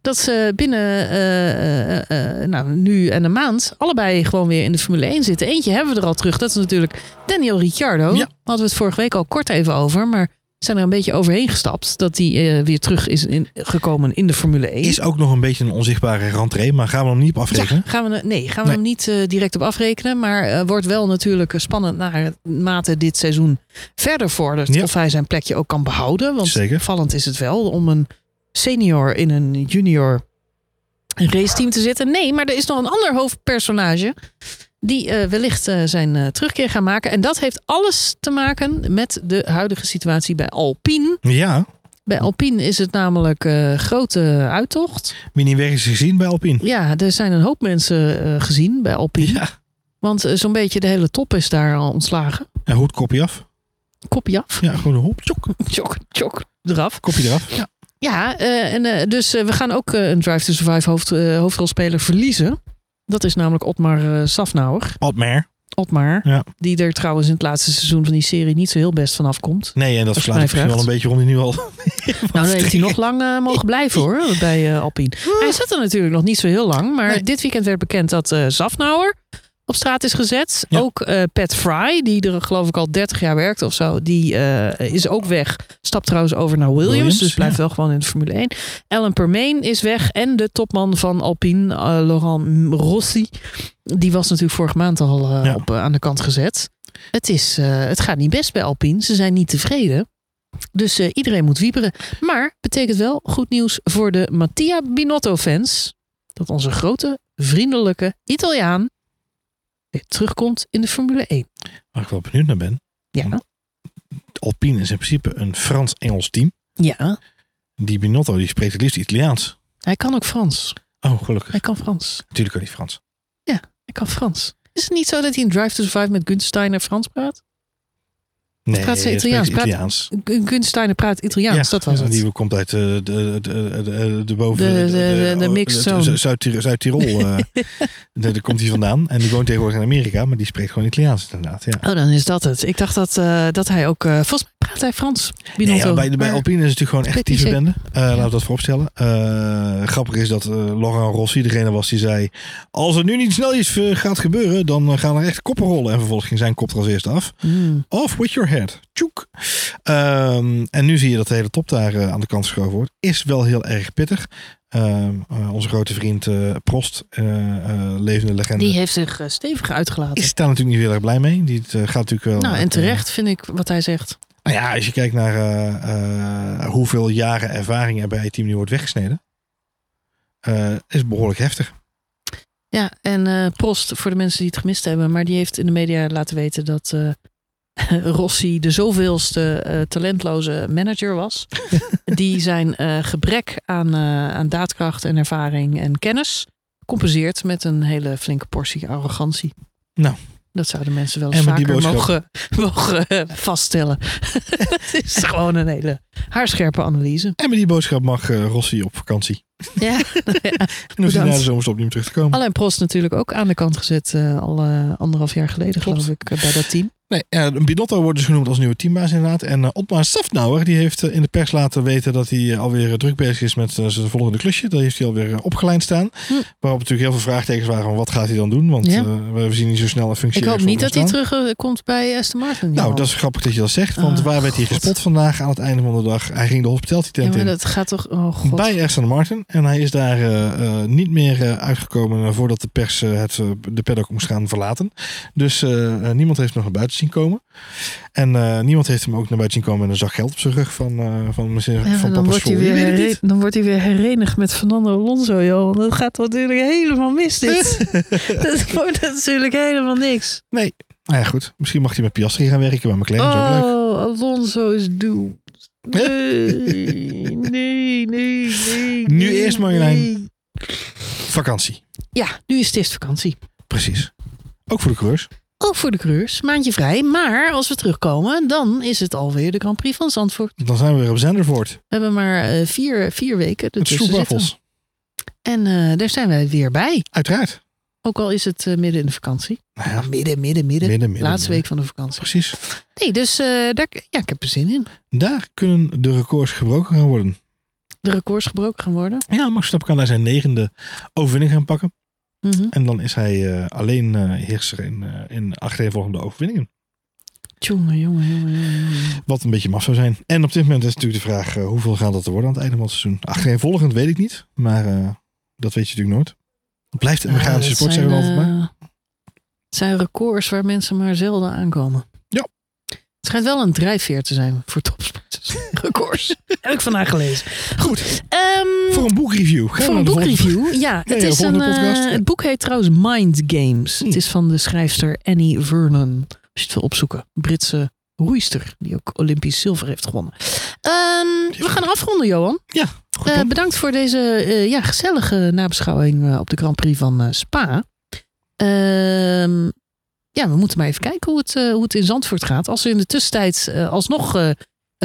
dat ze binnen eh, eh, eh, nou, nu en een maand allebei gewoon weer in de Formule 1 zitten. Eentje hebben we er al terug. Dat is natuurlijk Daniel Ricciardo. Ja. Hadden we het vorige week al kort even over. Maar zijn er een beetje overheen gestapt dat hij eh, weer terug is in, gekomen in de Formule 1. Is ook nog een beetje een onzichtbare rentree, maar gaan we hem niet op afrekenen? Ja, gaan we, nee, gaan we Nee. hem niet eh, direct op afrekenen. Maar eh, wordt wel natuurlijk spannend naarmate dit seizoen verder vordert. Ja. Of hij zijn plekje ook kan behouden. Want Zeker. vallend is het wel om een senior in een junior raceteam te zitten. Nee, maar er is nog een ander hoofdpersonage. Die eh, wellicht eh, zijn eh, terugkeer gaan maken. En dat heeft alles te maken met de huidige situatie bij Alpine. Ja, Bij Alpine is het namelijk grote uittocht. wie niet weg is gezien bij Alpine. Ja, er zijn een hoop mensen gezien bij Alpine. Ja. Want zo'n beetje de hele top is daar al ontslagen. En hoed kopje af. Kopje af. Ja, gewoon een hop, tjok, Tjok, tjok, eraf. kopje eraf. Ja. Ja, en, dus we gaan ook een Drive to Survive hoofd, hoofdrolspeler verliezen. Dat is namelijk Otmar eh Safnauer. Otmar. Otmar. Ja. Die er trouwens in het laatste seizoen van die serie niet zo heel best vanaf komt. Nee, en dat mij misschien wel een beetje rond die nu al. Nou, dan heeft hij nog lang eh, mogen blijven hoor, bij eh, Alpine. Hij zat er natuurlijk nog niet zo heel lang. Maar Nee. dit weekend werd bekend dat eh Zafnauer op straat is gezet. Ja. Ook eh, Pat Fry, die er geloof ik al 30 jaar werkt of zo, die eh, is ook weg. Stapt trouwens over naar Williams, Williams, dus blijft ja. wel gewoon in de Formule 1. Alan Permain is weg en de topman van Alpine, eh, Laurent Rossi. Die was natuurlijk vorige maand al Ja. op, aan de kant gezet. Het, is, het gaat niet best bij Alpine. Ze zijn niet tevreden. Dus iedereen moet wieberen. Maar betekent wel goed nieuws voor de Mattia Binotto-fans. Dat onze grote, vriendelijke Italiaan weer terugkomt in de Formule 1. Waar ik wel benieuwd naar ben. Ja, Alpine is in principe een Frans-Engels team. ja. Die Binotto die spreekt het liefst Italiaans. hij kan ook Frans. Oh, gelukkig. Hij kan Frans. Natuurlijk kan hij Frans. Hij kan Frans. Is het niet zo dat hij in Drive to Survive met Gunther Steiner Frans praat? Nee, praat ze Italiaans? Praat- Italiaans. Steiner praat Italiaans, dat was ja, het. Die komt uit de, de, de, de, de boven... De- de- de-. Zuid-Tirol. Eh, daar komt hij vandaan. En die woont tegenwoordig in Amerika. Maar die spreekt gewoon Italiaans inderdaad. Ja. Oh, dan is dat het. Ik dacht dat, eh, dat hij ook... eh, volgens mij praat hij Frans? Binotto. bij, bij Maar- Alpine is het natuurlijk gewoon echt tieve bende. Eh, Laten we dat vooropstellen. Eh grappig is dat eh, Laurent Rossi degene was die zei... Als er nu niet snel iets eh, gaat gebeuren, dan eh, gaan er echt koppen rollen. En vervolgens ging zijn kop er als eerste af. Hmm. Off with your Tjoek. Ehm, en nu zie je dat de hele top daar eh, aan de kant geschoven wordt. Is wel heel erg pittig. Ehm, eh, onze grote vriend eh, Prost, levende legende, Die heeft zich stevig uitgelaten. is daar natuurlijk niet heel erg blij mee. Die gaat natuurlijk wel... nou, en terecht vind ik wat hij zegt. nou ja, als je kijkt naar hoeveel jaren ervaring er bij het team nu wordt weggesneden, is behoorlijk heftig. Ja, en eh, Prost, voor de mensen die het gemist hebben, maar die heeft in de media laten weten dat Rossi de zoveelste eh, talentloze manager was. die zijn eh, gebrek aan, eh, aan daadkracht en ervaring en kennis compenseert met een hele flinke portie arrogantie. Nou. Dat zouden mensen wel eens vaker mogen, mogen vaststellen. Het is gewoon een hele haarscherpe analyse. En met die boodschap mag eh, Rossi op vakantie. Ja, ja. En hoeft hij na de zomerstop niet meer terug te komen. Alain Prost natuurlijk ook aan de kant gezet al anderhalf jaar geleden, Klopt. geloof ik, bij dat team. Nee, ja, Binotto wordt dus genoemd als nieuwe teambaas inderdaad. En uh, Otmar Safnauer, die heeft eh, in de pers laten weten dat hij eh, alweer eh, druk bezig is met eh, zijn volgende klusje. Dat heeft hij alweer opgeleid staan. Hm. Waarop natuurlijk heel veel vraagtekens waren van wat gaat hij dan doen? Want Ja. eh, we zien niet zo snel een functie. Ik hoop niet dat hij terugkomt bij Aston Martin. Nou, dat is grappig dat je dat zegt. Want waar werd hij gespot vandaag aan het einde van de dag? Hij ging de hospitality tent in. dat gaat toch... Oh god. bij Aston Martin. En hij is daar eh, eh, niet meer eh, uitgekomen eh, voordat de pers eh, het, eh, de paddock moest gaan verlaten. Dus eh, eh, niemand heeft nog naar buiten zien komen. En eh, niemand heeft hem ook naar buiten zien komen met een zak geld op zijn rug van, eh van, Ja, van dan, wordt hij weer herre- dan wordt hij weer herenigd met Fernando Alonso, joh. Dat gaat natuurlijk helemaal mis, dit. dat wordt natuurlijk helemaal niks. Nou ja, goed. Misschien mag hij met Piastri gaan werken bij McLaren. Dat is ook leuk. Oh, Alonso is doomed. Nee, nee, nee, nee. Nu nee, eerst, Marjolein. nee. Vakantie. Ja, nu is het eerst vakantie. Precies. Ook voor de coureurs. Ook voor de coureurs, maandje vrij. Maar als we terugkomen, dan is het alweer de Grand Prix van Zandvoort. Dan zijn we weer op Zendervoort. We hebben maar eh, vier, vier weken zitten. stroopwafels. En eh, daar zijn wij weer bij. Uiteraard. Ook al is het eh, midden in de vakantie. Nou ja, Midden, midden, midden. midden, midden. Laatste midden. week van de vakantie. Precies. Nee, dus daar, ja, ik heb er zin in. Daar kunnen de records gebroken gaan worden. De records gebroken gaan worden. Ja, Max Verstappen kan daar zijn negende overwinning gaan pakken. Mhm. En dan is hij eh, alleen eh, heerser in, eh in achtereenvolgende overwinningen. Jongen, jongen, jongen, jongen, jongen. Wat een beetje maf zou zijn. En op dit moment is natuurlijk de vraag: hoeveel gaat dat er worden aan het einde van het seizoen? Achtereenvolgend weet ik niet. Maar dat weet je natuurlijk nooit. Het blijft een mechanische Ja, sport, zeggen we zijn, altijd maar. Het zijn records waar mensen maar zelden aankomen. Ja. Het schijnt wel een drijfveer te zijn voor topsporters. Records. Heb ik vandaag gelezen. Goed. ehm, Voor een boekreview. Gaan we Voor een boekreview, ja. Het, ja, is een, ja. het boek heet trouwens Mind Games. Hm. Het is van de schrijfster Annie Vernon. Als je het wil opzoeken. Britse roeister, die ook Olympisch zilver heeft gewonnen. Ehm, we gaan afronden, Johan. Goed Eh, bedankt voor deze eh, ja, gezellige nabeschouwing op de Grand Prix van Spa. Ehm, ja, we moeten maar even kijken hoe het, hoe het in Zandvoort gaat. Als er in de tussentijd alsnog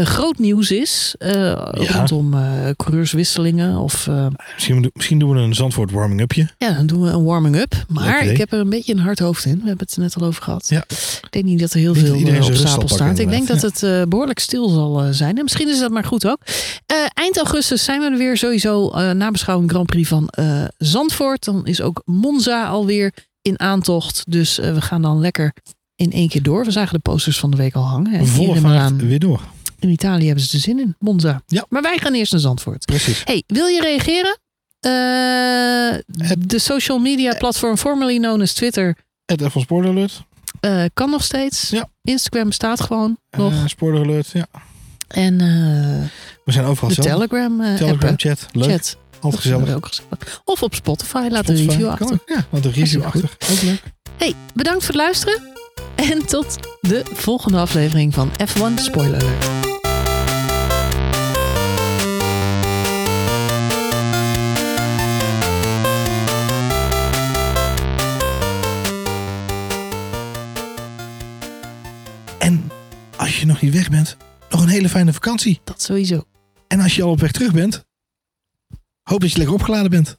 groot nieuws is eh, rondom eh, coureurswisselingen of eh, misschien, doen- misschien doen we een Zandvoort warming-upje. ja, dan doen we een warming-up. Maar ik heb er een beetje een hard hoofd in. We hebben het er net al over gehad. Ja. Ik denk niet dat er heel Niet veel iedereen eh, op stapel staat. Ik denk dat het eh, behoorlijk stil zal eh, zijn. En misschien is dat maar goed ook. Eh, eind augustus zijn we er weer sowieso eh nabeschouwing Grand Prix van eh, Zandvoort. Dan is ook Monza alweer in aantocht. Dus eh, we gaan dan lekker in één keer door. We zagen de posters van de week al hangen. En Volle vaart weer door. In Italië hebben ze er zin in. Monza. Ja. Maar wij gaan eerst naar Zandvoort. Precies. Hey, wil je reageren? Eh, de social media platform formerly known as Twitter Het F1 Spoiler Alert. eh, kan nog steeds. Ja. Instagram bestaat gewoon nog. Eh, spoiler Alert, ja. en We zijn overal de. Telegram, Telegram app, chat. Leuk. chat. Altijd gezellig. ook gezellig. Of op Spotify, laat Spotify, een review achter. ook. Ja, want een review achter. Ook leuk. Hey, bedankt voor het luisteren. En tot de volgende aflevering van F1 Spoiler Alert. Nog een hele fijne vakantie. Dat sowieso. En als je al op weg terug bent, hoop dat je lekker opgeladen bent.